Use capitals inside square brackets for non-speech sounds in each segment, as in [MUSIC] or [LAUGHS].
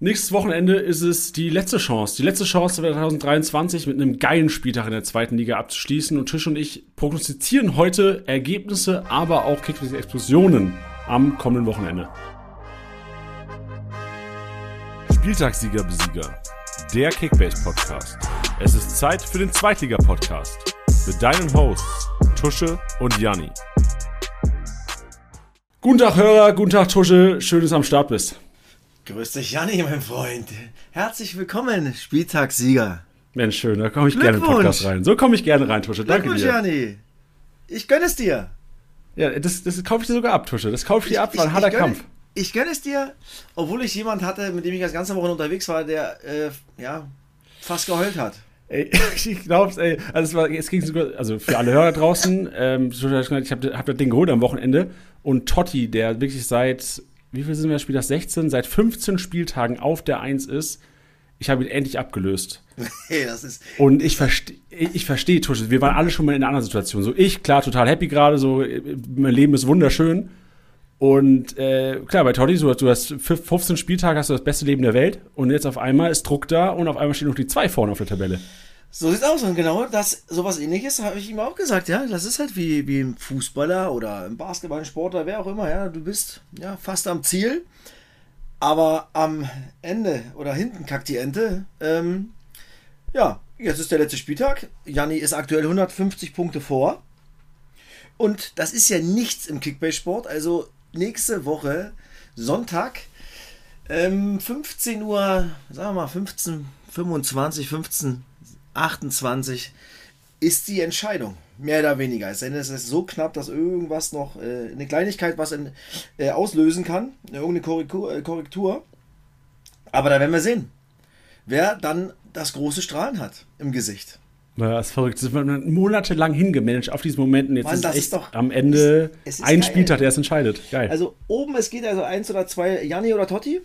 Nächstes Wochenende ist es die letzte Chance, die letzte Chance 2023 mit einem geilen Spieltag in der zweiten Liga abzuschließen. Und Tisch und ich prognostizieren heute Ergebnisse, aber auch Kickbase-Explosionen am kommenden Wochenende. Spieltagssieger-Besieger, der Kickbase-Podcast. Es ist Zeit für den Zweitliga-Podcast mit deinen Hosts Tusche und Janni. Guten Tag, Hörer, guten Tag, Tusche. Schön, dass du am Start bist. Grüß dich, Janni, mein Freund. Herzlich willkommen, Spieltagssieger. Mensch, schön, da komme ich gerne in den Podcast rein. So komme ich gerne rein, Tusche. Danke dir. Janni. Ich gönne es dir. Ja, das, das kaufe ich dir sogar ab, Tusche. Das kaufe ich dir ab, war ein harter Kampf. Ich gönne es dir, obwohl ich jemand hatte, mit dem ich das ganze Woche unterwegs war, der äh, ja fast geheult hat. Ey, [LAUGHS] ich glaub's, ey. Also es, war, es ging sogar, also für alle Hörer draußen, ähm, ich habe hab das Ding geholt am Wochenende und Totti, der wirklich seit wie viel sind wir, Spiel das 16, seit 15 Spieltagen auf der 1 ist, ich habe ihn endlich abgelöst. [LAUGHS] Das ist und ich verstehe, ich verstehe, Tusche, wir waren alle schon mal in einer anderen Situation. So, ich, klar, total happy gerade, so, mein Leben ist wunderschön. Und äh, klar, bei Totti, so, du hast 15 Spieltage, hast du das beste Leben der Welt. Und jetzt auf einmal ist Druck da und auf einmal steht noch die 2 vorne auf der Tabelle. So sieht's aus. Und genau das, sowas ähnliches habe ich ihm auch gesagt, ja. Das ist halt wie, wie ein Fußballer oder im ein Sportler, wer auch immer, ja. Du bist ja fast am Ziel, aber am Ende oder hinten kackt die Ente. Ähm, ja, jetzt ist der letzte Spieltag. Janni ist aktuell 150 Punkte vor. Und das ist ja nichts im Kickbase-Sport. Also nächste Woche, Sonntag, ähm, 15 Uhr, sagen wir mal 15, 25, 15 28 ist die Entscheidung. Mehr oder weniger. Es ist so knapp, dass irgendwas noch, äh, eine Kleinigkeit was in, äh, auslösen kann. Irgendeine Korrektur, äh, Korrektur. Aber da werden wir sehen, wer dann das große Strahlen hat im Gesicht. Ja, das ist verrückt. Das wird monatelang hingemanagt auf diesen Momenten. Jetzt Mann, ist, echt ist doch, am Ende ist, ein geil. Spieltag, der es entscheidet. Geil. Also oben, es geht also eins oder zwei, Janni oder Totti.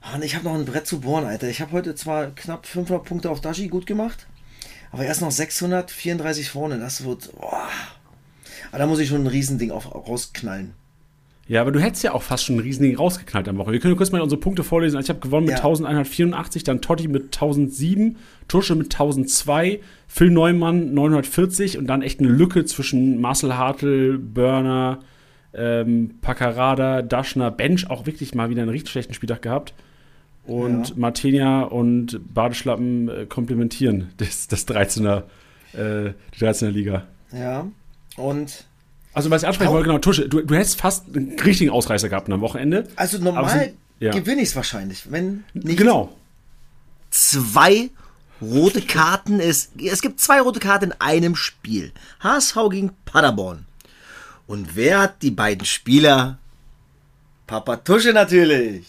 Ah, und ich habe noch ein Brett zu bohren, Alter. Ich habe heute zwar knapp 500 Punkte auf Dashi gut gemacht, aber erst noch 634 vorne. Das wird. Boah. Aber da muss ich schon ein Riesending auf, rausknallen. Ja, aber du hättest ja auch fast schon ein Riesending rausgeknallt am Woche. Wir können kurz mal unsere Punkte vorlesen. Also ich habe gewonnen mit ja. 1184, dann Totti mit 1007, Tusche mit 1002, Phil Neumann 940 und dann echt eine Lücke zwischen Marcel Hartl, Burner, ähm, Paccarada, Daschner, Bench auch wirklich mal wieder einen richtig schlechten Spieltag gehabt und ja. Martinia und Badeschlappen äh, komplementieren [LAUGHS] das, das 13er, äh, die 13er Liga. Ja, und. Also, was ich ansprechen wollte, genau, Tusche, du, du hättest fast einen richtigen Ausreißer gehabt am Wochenende. Also, normal ja. gewinne ich es wahrscheinlich, wenn nicht. Genau. Zwei rote Karten ist. Es gibt zwei rote Karten in einem Spiel. HSV gegen Paderborn. Und wer hat die beiden Spieler? Papa Tusche natürlich.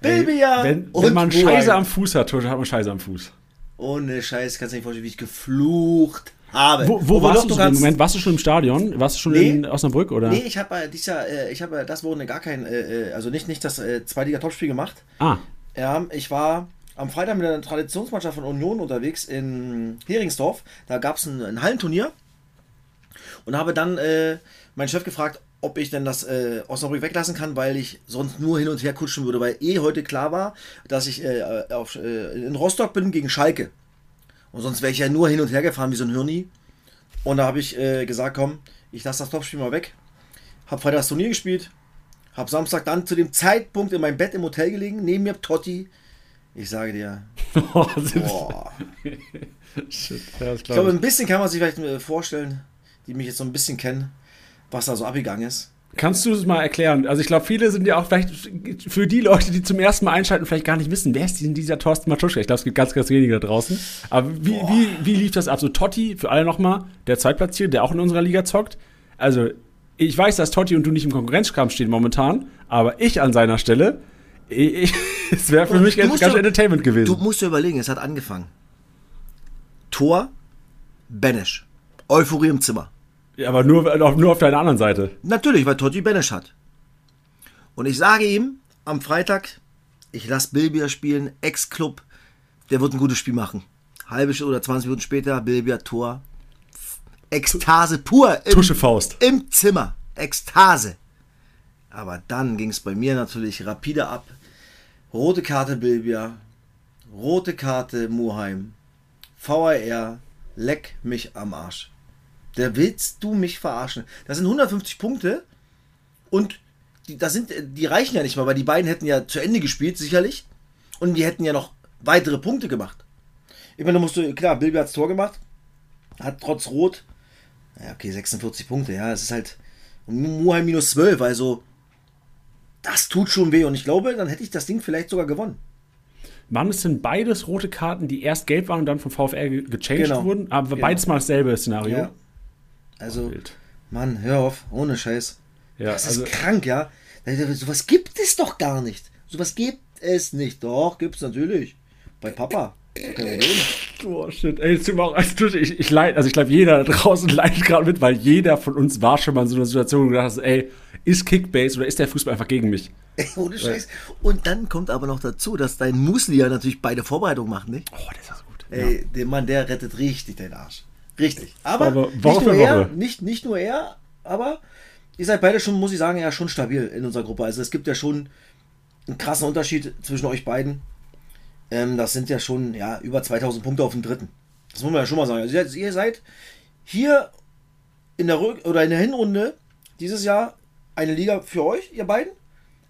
Bilbia wenn, wenn man Scheiße am Fuß hat, hat man Scheiße am Fuß. Ohne Scheiß, kannst du dir nicht vorstellen, wie ich geflucht habe. Wo, wo warst du im Moment? Warst du schon im Stadion? Warst du schon nee, in Osnabrück oder? Nee, ich habe äh, dieses Jahr, äh, ich habe das Wochenende gar kein, äh, äh, also nicht, nicht das äh, Zweitliga-Topspiel gemacht. Ah. Ja, ich war am Freitag mit einer Traditionsmannschaft von Union unterwegs in Heringsdorf. Da gab es ein, ein, Hallenturnier und habe dann äh, meinen Chef gefragt, ob ich denn das äh, Osnabrück weglassen kann, weil ich sonst nur hin und her kutschen würde, weil eh heute klar war, dass ich äh, auf, äh, in Rostock bin gegen Schalke. Und sonst wäre ich ja nur hin und her gefahren wie so ein Hirni. Und da habe ich äh, gesagt, komm, ich lasse das Topspiel mal weg. Hab Freitag das Turnier gespielt. Hab Samstag dann zu dem Zeitpunkt in meinem Bett im Hotel gelegen, neben mir Totti. Ich sage dir. [LAUGHS] boah. [LAUGHS] Shit, ja, ich glaube, ein bisschen kann man sich vielleicht äh, vorstellen, die mich jetzt so ein bisschen kennen was da so abgegangen ist. Kannst du es mal erklären? Also ich glaube, viele sind ja auch vielleicht für die Leute, die zum ersten Mal einschalten, vielleicht gar nicht wissen, wer ist denn dieser Thorsten Matuschka? Ich glaube, es gibt ganz, ganz wenige da draußen. Aber wie, wie, wie lief das ab? So Totti, für alle nochmal, der Zweitplatzierte, der auch in unserer Liga zockt. Also ich weiß, dass Totti und du nicht im Konkurrenzkampf stehen momentan, aber ich an seiner Stelle, [LAUGHS] es wäre für mich ganz, ganz Entertainment gewesen. Du musst dir überlegen, es hat angefangen. Tor, Benesch. Euphorie im Zimmer. Ja, aber nur, nur auf deiner anderen Seite. Natürlich, weil Totti Benesch hat. Und ich sage ihm am Freitag, ich lasse Bilbia spielen, Ex-Club, der wird ein gutes Spiel machen. Halbe Stunde oder 20 Minuten später, Bilbia Tor. Ekstase pur. Im, Tusche Faust. Im Zimmer. Ekstase. Aber dann ging es bei mir natürlich rapide ab. rote Karte Bilbia, rote Karte Muheim, VAR, leck mich am Arsch. Der willst du mich verarschen? Das sind 150 Punkte und die, das sind, die reichen ja nicht mal, weil die beiden hätten ja zu Ende gespielt, sicherlich. Und die hätten ja noch weitere Punkte gemacht. Ich meine, da musst du, klar, Bilby hat's Tor gemacht, hat trotz Rot, ja, okay, 46 Punkte, ja, es ist halt Muheim minus 12, also das tut schon weh und ich glaube, dann hätte ich das Ding vielleicht sogar gewonnen. Waren es denn beides rote Karten, die erst gelb waren und dann vom VfR gechanged genau. wurden? Aber genau. beides mal dasselbe Szenario. Ja. Also, oh, Mann, hör auf, ohne Scheiß. Ja, das ist also, krank, ja. Sowas gibt es doch gar nicht. Sowas gibt es nicht. Doch, gibt es natürlich. Bei Papa. Oh shit, ey, jetzt auch, also, ich, ich leid, also ich glaube, jeder da draußen [LAUGHS] leidet gerade mit, weil jeder von uns war schon mal in so einer Situation und gedacht hat, ey, ist Kickbase oder ist der Fußball einfach gegen mich? Ey, [LAUGHS] ohne Scheiß. Und dann kommt aber noch dazu, dass dein Musli ja natürlich beide Vorbereitungen macht, nicht? Oh, das ist so gut. Ey, ja. der Mann, der rettet richtig den Arsch. Richtig. Aber, aber nicht, nur er, nicht, nicht nur er, aber ihr seid beide schon, muss ich sagen, ja schon stabil in unserer Gruppe. Also es gibt ja schon einen krassen Unterschied zwischen euch beiden. Ähm, das sind ja schon ja, über 2000 Punkte auf dem dritten. Das muss man ja schon mal sagen. Also ihr seid hier in der Rück oder in der Hinrunde dieses Jahr eine Liga für euch, ihr beiden.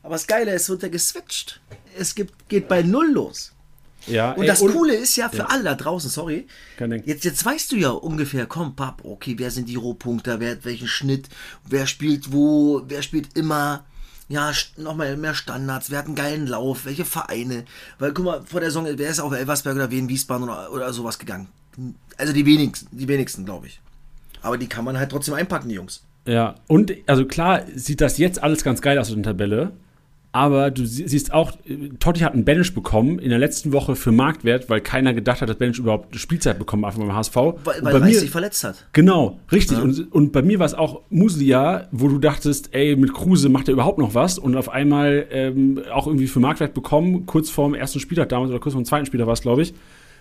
Aber das Geile, es wird ja geswitcht. Es gibt, geht bei Null los. Ja, und ey, das und, Coole ist ja für ja. alle da draußen, sorry. Jetzt, jetzt weißt du ja ungefähr, komm, Pap, okay, wer sind die Rohpunkte, wer hat welchen Schnitt, wer spielt wo, wer spielt immer, ja, nochmal mehr Standards, wer hat einen geilen Lauf, welche Vereine. Weil, guck mal, vor der Saison, wer ist auf Elversberg oder Wien, Wiesbaden oder, oder sowas gegangen? Also die wenigsten, die wenigsten, glaube ich. Aber die kann man halt trotzdem einpacken, die Jungs. Ja, und also klar sieht das jetzt alles ganz geil aus in der Tabelle. Aber du siehst auch, Totti hat einen Banish bekommen in der letzten Woche für Marktwert, weil keiner gedacht hat, dass Banish überhaupt Spielzeit bekommen hat beim HSV. Weil, weil Reis sich verletzt hat. Genau, richtig. Ja. Und, und bei mir war es auch Muslia, wo du dachtest, ey, mit Kruse macht er überhaupt noch was und auf einmal ähm, auch irgendwie für Marktwert bekommen, kurz vorm ersten Spieltag damals oder kurz vorm zweiten Spieltag war es, glaube ich.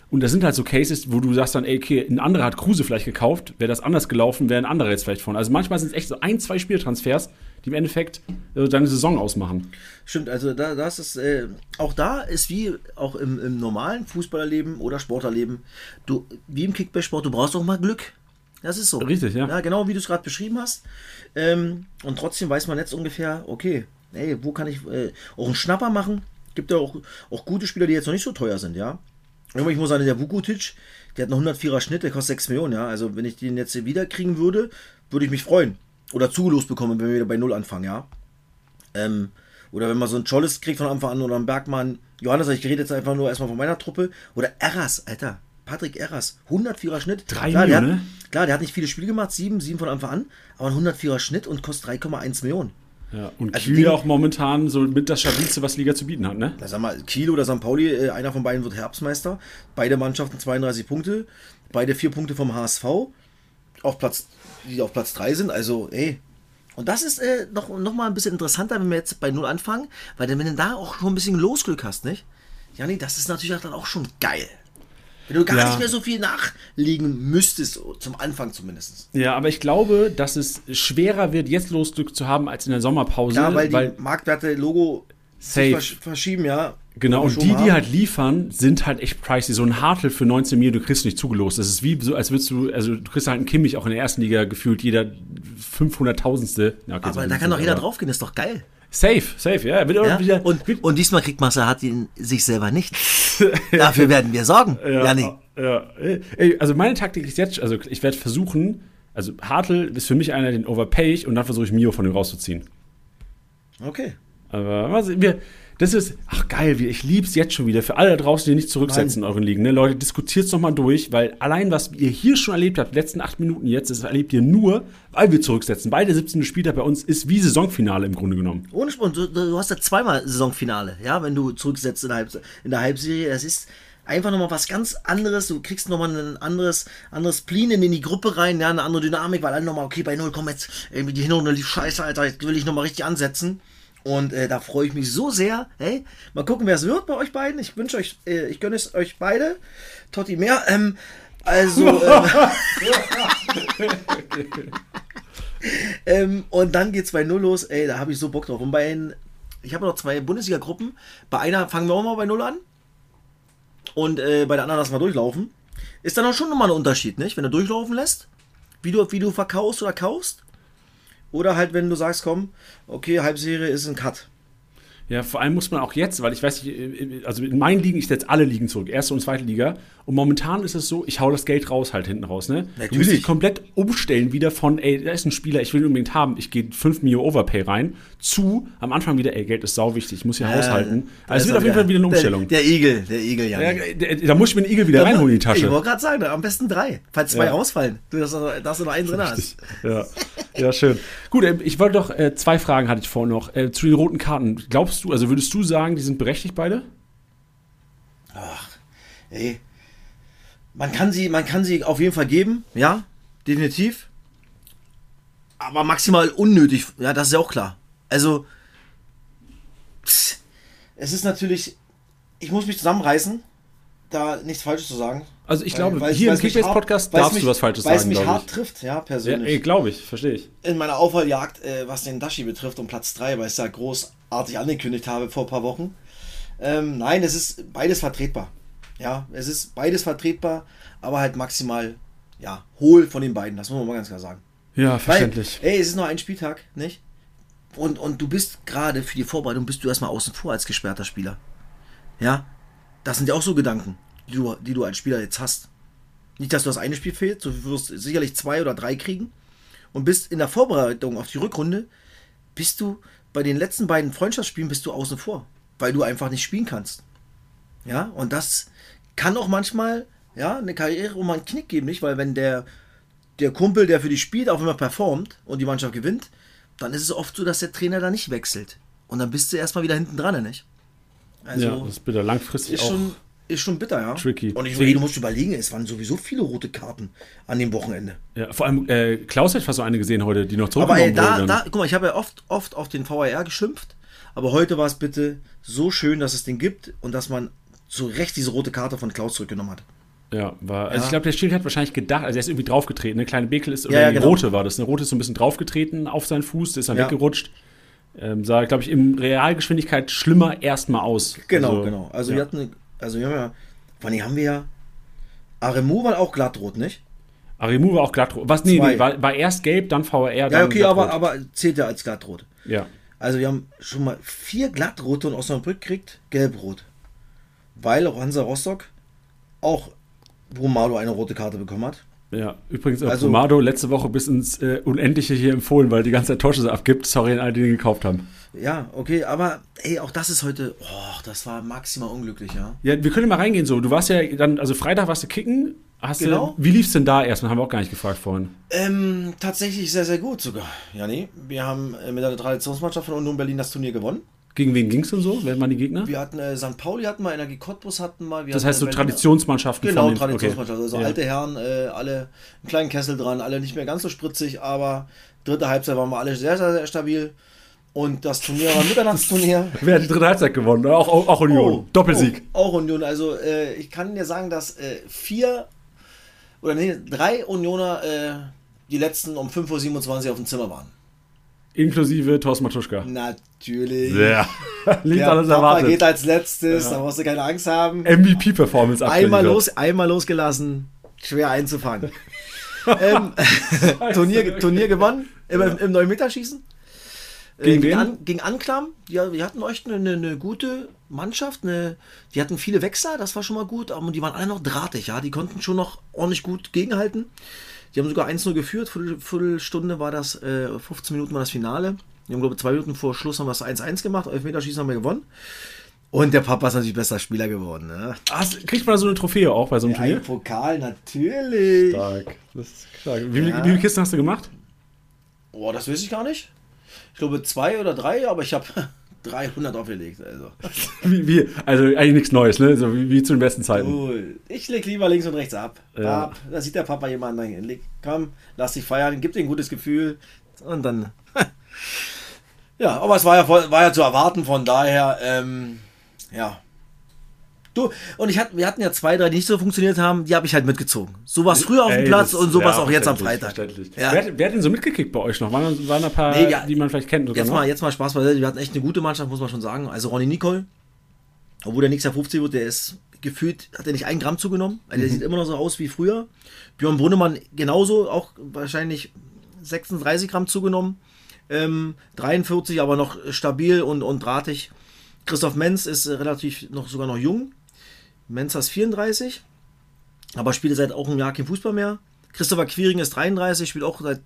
Und das sind halt so Cases, wo du sagst dann, ey, okay, ein anderer hat Kruse vielleicht gekauft, wäre das anders gelaufen, wäre ein anderer jetzt vielleicht von. Also manchmal sind es echt so ein, zwei Spieltransfers, die im Endeffekt äh, deine Saison ausmachen. Stimmt, also da, das ist, äh, auch da ist wie auch im, im normalen Fußballerleben oder Sportlerleben, du, wie im Kickbase-Sport, du brauchst auch mal Glück. Das ist so. Richtig, ja. ja genau wie du es gerade beschrieben hast. Ähm, und trotzdem weiß man jetzt ungefähr, okay, ey, wo kann ich äh, auch einen Schnapper machen? Gibt ja auch, auch gute Spieler, die jetzt noch nicht so teuer sind, ja. Ich muss sagen, der Vukutic, der hat noch 104er Schnitt, der kostet 6 Millionen, ja. Also wenn ich den jetzt wieder kriegen würde, würde ich mich freuen oder zugelost bekommen, wenn wir wieder bei Null anfangen, ja. Ähm, oder wenn man so ein Chollis kriegt von Anfang an oder ein Bergmann. Johannes, ich rede jetzt einfach nur erstmal von meiner Truppe. Oder Erras, Alter. Patrick Erras, 104er Schnitt. Drei klar, Millionen, der klar, der hat nicht viele Spiele gemacht, sieben, sieben von Anfang an, aber ein 104er Schnitt und kostet 3,1 Millionen. Ja, und also Kiel auch momentan so mit das stabilste, was Liga zu bieten hat, ne? Sag mal, Kiel oder St. Pauli, äh, einer von beiden wird Herbstmeister. Beide Mannschaften 32 Punkte, beide vier Punkte vom HSV. Auf Platz, die auf Platz 3 sind, also, ey, und das ist äh, noch, noch mal ein bisschen interessanter, wenn wir jetzt bei Null anfangen, weil wenn du da auch schon ein bisschen Losglück hast, nicht? Jani, das ist natürlich dann auch schon geil. Wenn du gar ja. nicht mehr so viel nachliegen müsstest, zum Anfang zumindest. Ja, aber ich glaube, dass es schwerer wird, jetzt Losglück zu haben, als in der Sommerpause. Ja, weil, weil die Marktwerte, Logo safe. verschieben, ja. Genau, und die, die halt liefern, sind halt echt pricey. So ein Hartl für 19 Mio, du kriegst nicht zugelost. Das ist wie so, als würdest du, also du kriegst halt einen Kimmich auch in der ersten Liga gefühlt, jeder 500.000ste. Ja, okay, aber da kann doch jeder draufgehen, das ist doch geil. Safe, safe, ja. ja? Wieder, und, und diesmal kriegt Massa hat ihn sich selber nicht. [LAUGHS] Dafür werden wir sorgen. Ja, Janni. ja. Ey, also meine Taktik ist jetzt, also ich werde versuchen, also Hartl ist für mich einer, den overpay ich und dann versuche ich Mio von ihm rauszuziehen. Okay. Aber was, wir, das ist, ach geil, ich lieb's jetzt schon wieder. Für alle da draußen, die nicht zurücksetzen Nein. in euren Ligen. Ne? Leute, diskutiert's noch mal durch, weil allein, was ihr hier schon erlebt habt, die letzten acht Minuten jetzt, das erlebt ihr nur, weil wir zurücksetzen. Beide 17. Spieltag bei uns ist wie Saisonfinale im Grunde genommen. Ohne Sprung, du, du hast ja zweimal Saisonfinale, ja, wenn du zurücksetzt in der, Halb in der Halbserie. Das ist einfach nochmal was ganz anderes. Du kriegst nochmal ein anderes, anderes Plin in die Gruppe rein, ja, eine andere Dynamik, weil alle nochmal, okay, bei Null, komm jetzt, irgendwie die Hinrunde lief scheiße, Alter, jetzt will ich nochmal richtig ansetzen. Und äh, da freue ich mich so sehr. Hey, mal gucken, wer es wird bei euch beiden. Ich wünsche euch, äh, ich gönne es euch beide. Totti mehr. Ähm, also. [LAUGHS] ähm, ähm, und dann geht's bei Null los. Ey, da habe ich so Bock drauf. Und bei den ich habe noch zwei Bundesliga-Gruppen. Bei einer fangen wir auch mal bei Null an. Und äh, bei der anderen lassen wir durchlaufen. Ist dann auch schon nochmal ein Unterschied, nicht? Wenn du durchlaufen lässt, wie du, wie du verkaufst oder kaufst. Oder halt, wenn du sagst, komm, okay, Halbserie ist ein Cut. Ja, vor allem muss man auch jetzt, weil ich weiß nicht, äh, also in meinen Ligen, ich setze alle Ligen zurück, erste und zweite Liga. Und momentan ist es so, ich hau das Geld raus halt hinten raus, ne? Natürlich. Du musst dich komplett umstellen wieder von, ey, da ist ein Spieler, ich will ihn unbedingt haben, ich gehe 5 Mio Overpay rein, zu am Anfang wieder, ey, Geld ist sau wichtig, ich muss hier Ja, haushalten. da Also es ist wird auf jeden Fall wieder eine Umstellung. Der, der Igel, der Igel, ja. da, da muss ich mir einen Igel wieder reinholen in die Ich Tasche. wollte gerade sagen, am besten drei. Falls zwei Ja. rausfallen. Du, dass, du- dass du noch einen drin hast. Ja, ja, schön. Gut, äh, ich wollte doch, äh, zwei Fragen hatte ich vorhin noch. Äh, zu den roten Karten. Glaubst du, also würdest du sagen, die sind berechtigt beide? Ey, man kann sie, man kann sie auf jeden Fall geben, ja, definitiv. Aber maximal unnötig, ja, das ist ja auch klar. Also, pss, es ist natürlich, ich muss mich zusammenreißen, da nichts Falsches zu sagen. Also ich glaube, weil hier weil im Kickbase-Podcast darfst mich- du was Falsches Weil es sagen, mich hart ich. trifft, ja, Ja, persönlich. ey, glaube ich, verstehe ich. in meiner Aufholjagd, äh, was den Dashi betrifft, um Platz 3, weil es ja großartig angekündigt habe vor ein paar Wochen. Ähm, nein, es ist beides vertretbar. Ja, es ist beides vertretbar, aber halt maximal, ja, hohl von den beiden. Das muss man mal ganz klar sagen. Ja, Weil, verständlich. ey, es ist noch ein Spieltag, nicht? Und, und du bist gerade für die Vorbereitung, bist du erstmal außen vor als gesperrter Spieler. Ja, das sind ja auch so Gedanken, die du, die du als Spieler jetzt hast. Nicht, dass du das eine Spiel fehlt, du wirst sicherlich zwei oder drei kriegen. Und bist in der Vorbereitung auf die Rückrunde, bist du bei den letzten beiden Freundschaftsspielen bist du außen vor, weil du einfach nicht spielen kannst. Ja, und das kann auch manchmal ja, eine Karriere um einen Knick geben, nicht? Weil wenn der, der Kumpel, der für dich spielt, auf einmal performt und die Mannschaft gewinnt, dann ist es oft so, dass der Trainer da nicht wechselt. Und dann bist du erstmal wieder hinten dran, nicht? Also ja, das ist bitter. Langfristig ist auch. schon, ist schon bitter, ja. tricky. Und ich, Deswegen- du musst überlegen, es waren sowieso viele rote Karten an dem Wochenende. Ja, vor allem, äh, Klaus hat fast so eine gesehen heute, die noch Aber zurückgenommen ey, da, wurde. da, guck mal, ich habe ja oft, oft auf den VAR geschimpft, aber heute war es bitte so schön, dass es den gibt und dass man zu Recht diese rote Karte von Klaus zurückgenommen hat. Ja, war, also Ja. ich glaube, der Schild hat wahrscheinlich gedacht, also er ist irgendwie draufgetreten. Eine kleine Bekel ist, oder Ja, ja, die genau. rote war das. Eine rote ist so ein bisschen draufgetreten auf seinen Fuß, der ist dann weggerutscht. Ähm, sah, glaube ich, in Realgeschwindigkeit schlimmer erstmal aus. Genau, also, genau. Also wir hatten, also wir haben ja, allem haben wir ja, Aremu war auch glattrot, nicht? Arimu war auch glattrot. Was? Nee, Zwei. nee, war, war erst gelb, dann dann Ja, okay, aber, glattrot. aber zählt ja als glattrot. Ja. Also wir haben schon mal vier Glattrote und Osnabrück kriegt gelb-rot. Weil Hansa Rostock auch Brumado eine rote Karte bekommen hat. Ja, übrigens, also, Romado letzte Woche bis ins äh, Unendliche hier empfohlen, weil die ganze Zeit Torschuss abgibt. Sorry an alle, die den gekauft haben. Ja, okay, aber ey, auch das ist heute, oh, das war maximal unglücklich, ja. Ja, wir können mal reingehen so. Du warst ja dann, also Freitag warst du kicken. Hast Genau. Du, wie lief's denn da erstmal? Haben wir auch gar nicht gefragt vorhin. Ähm, tatsächlich sehr, sehr gut sogar, Jani. Wir haben äh, mit der Traditionsmannschaft von Union Berlin das Turnier gewonnen. Gegen wen ging's denn so? Wer waren die Gegner? Wir hatten äh, St. Pauli hatten wir, Energie Cottbus hatten wir. wir Das heißt so Berliner- Traditionsmannschaften Genau, von den- Traditionsmannschaft. Also Ja. alte Herren, äh, alle einen kleinen Kessel dran, alle nicht mehr ganz so spritzig, aber dritte Halbzeit waren wir alle sehr, sehr, sehr stabil. Und das Turnier war ein Mitternachtsturnier. [LAUGHS] Wer hat die dritte Halbzeit gewonnen? Auch, auch, auch Union. Doppelsieg. Oh, auch Union. Also äh, ich kann dir sagen, dass äh, vier oder nee, drei Unioner äh, die letzten um 5.27 Uhr auf dem Zimmer waren. Inklusive Thorsten Matuschka. Natürlich. Ja. [LAUGHS] Liegt Der alles Papa erwartet. geht als letztes, da brauchst du keine Angst haben. MVP-Performance Einmal los, einmal losgelassen, schwer einzufangen. [LAUGHS] ähm, Turnier, Turnier gewonnen im, im 9-Meter-Schießen. Äh, Gegen gegen? An, gegen Anklam. Ja, wir hatten echt eine, eine gute Mannschaft. Eine, die hatten viele Wechsler, das war schon mal gut. Aber die waren alle noch drahtig, ja. Die konnten schon noch ordentlich gut gegenhalten. Die haben sogar 1-0 geführt. Viertel, Viertelstunde war das, äh, 15 Minuten war das Finale. Die haben, glaube ich, zwei Minuten vor Schluss haben wir das 1-1 gemacht. Elfmeterschießen haben wir gewonnen. Und der Papa ist natürlich bester Spieler geworden. Ne? Hast, kriegt man da so eine Trophäe auch bei so einem Ein Turnier? Pokal, natürlich. Stark. Das ist stark. Wie, wie, Ja. wie viele Kisten hast du gemacht? Boah, das weiß ich gar nicht. Ich glaube zwei oder drei, aber ich habe [LAUGHS] 300 aufgelegt. Also. [LAUGHS] Wie, wie, also eigentlich nichts Neues, ne? So wie, wie zu den besten Zeiten. Cool. Ich leg lieber links und rechts ab. Ja. ab. Da sieht der Papa jemanden. Leg, komm, lass dich feiern, gib dir ein gutes Gefühl. Und dann. [LAUGHS] ja, aber es war ja, voll, war ja zu erwarten, von daher, ähm, ja. Du, und ich hatte, wir hatten ja zwei, drei, die nicht so funktioniert haben, die habe ich halt mitgezogen. So war es früher auf dem Platz und sowas ja, auch jetzt am Freitag. Ja. Wer, wer, hat denn so mitgekickt bei euch noch? Waren, waren ein paar, nee, ja, die man vielleicht kennt? jetzt, mal, jetzt mal Spaß beiseite. Wir hatten echt eine gute Mannschaft, muss man schon sagen. Also Ronny Nicole, obwohl der nächstes Jahr 50 wird, der ist gefühlt, hat er nicht ein Gramm zugenommen. Also mhm. Der sieht immer noch so aus wie früher. Björn Brunnemann genauso, auch wahrscheinlich 36 Gramm zugenommen. Ähm, 43, aber noch stabil und, und drahtig. Christoph Menz ist relativ noch sogar noch jung. Menz ist 34, aber spielt seit auch einem Jahr kein Fußball mehr. Christopher Quiring ist 33, spielt auch seit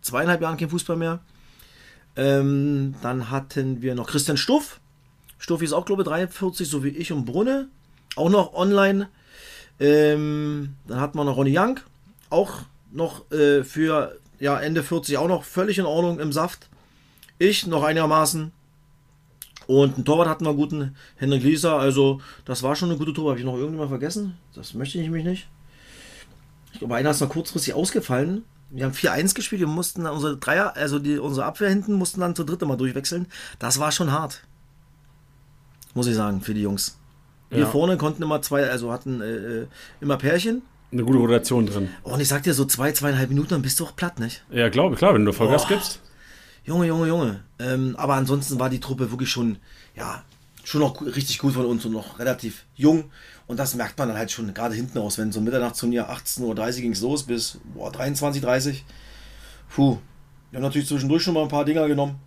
zweieinhalb Jahren kein Fußball mehr. Ähm, dann hatten wir noch Christian Stuff. Stuffi ist auch, glaube ich, 43, so wie ich und Brunne. Auch noch online. Ähm, dann hatten wir noch Ronny Young. Auch noch äh, für ja, Ende 40 auch noch völlig in Ordnung im Saft. Ich noch einigermaßen. Und einen Torwart hatten wir einen guten, Henrik Lieser. Also, das war schon eine gute Tour. Habe ich noch irgendjemand vergessen? Das möchte ich mich nicht. Ich glaube, einer ist noch kurzfristig ausgefallen. Wir haben 4-1 gespielt. Wir mussten unsere Dreier, also die, unsere Abwehr hinten, mussten dann zur dritte mal durchwechseln. Das war schon hart. Muss ich sagen, für die Jungs. Wir ja. vorne konnten immer zwei, also hatten äh, äh immer Pärchen. Eine gute Rotation drin. Oh, und ich sag dir, so zwei, zweieinhalb Minuten, dann bist du auch platt, nicht? Ja, glaube klar, wenn du Vollgas oh. gibst. Junge, Junge, Junge. Ähm, aber ansonsten war die Truppe wirklich schon, ja, schon noch richtig gut von uns und noch relativ jung. Und das merkt man dann halt schon gerade hinten aus, wenn so ein Mitternachtsturnier 18.30 Uhr ging es los bis boah, 23.30 Uhr. Puh. Wir haben natürlich zwischendurch schon mal ein paar Dinger genommen.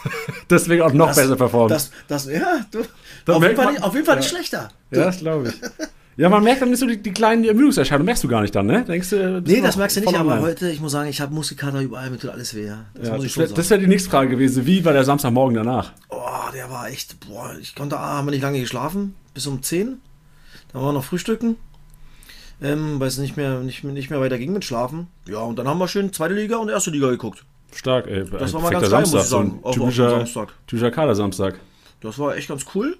[LAUGHS] Deswegen auch noch das, besser performt. Das, das, ja, du, auf, jeden Fall, auf, jeden Fall, nicht schlechter. Ja, das glaube ich. [LAUGHS] Ja, man merkt dann nicht so die, die kleinen Ermüdungserscheinungen, merkst du gar nicht dann, ne? Denkst du, nee, das merkst du nicht, aber heute, ich muss sagen, ich habe Muskelkater überall, mir tut alles weh. Das, ja, das wäre wär die nächste Frage gewesen. Wie war der Samstagmorgen danach? Oh, der war echt, boah, ich konnte, ah, haben wir nicht lange geschlafen, bis um 10. Dann waren wir noch frühstücken. Ähm, weil es nicht mehr, nicht, nicht mehr weiter ging mit Schlafen. Ja, und dann haben wir schön zweite Liga und erste Liga geguckt. Stark, ey. Das war mal ganz geil, Samstag, muss ich sagen. So typischer, Samstag. Typischer Kader-Samstag. Das war echt ganz cool.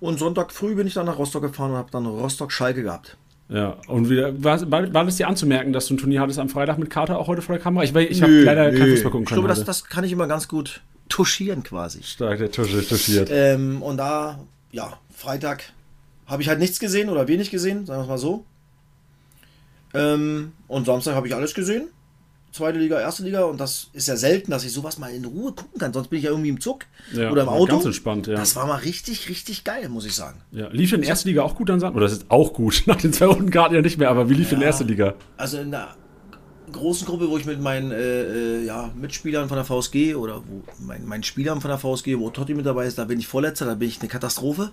Und Sonntag früh bin ich dann nach Rostock gefahren und habe dann Rostock-Schalke gehabt. Ja, und wieder, war, war, das dir anzumerken, dass du ein Turnier hattest am Freitag mit Kater auch heute vor der Kamera? Ich, ich habe leider nö. kein Fußball gucken können. Ich glaube, das, das kann ich immer ganz gut touchieren quasi. Stark, der Tusche, touchiert. Ähm, und da, ja, Freitag habe ich halt nichts gesehen oder wenig gesehen, sagen wir es mal so. Ähm, und Samstag habe ich alles gesehen zweite Liga, erste Liga und das ist ja selten, dass ich sowas mal in Ruhe gucken kann. Sonst bin ich ja irgendwie im Zug ja, oder im Auto. Ganz entspannt, ja. Das war mal richtig, richtig geil, muss ich sagen. Ja. Lief in der ersten Liga auch gut dann? Oder das ist auch gut, [LAUGHS] nach den zwei Runden gerade ja nicht mehr, aber wie lief ja, in der ersten Liga? Also in der großen Gruppe, wo ich mit meinen äh, äh ja, Mitspielern von der VSG oder wo mein, meinen Spielern von der VSG, wo Totti mit dabei ist, da bin ich Vorletzter, da bin ich eine Katastrophe.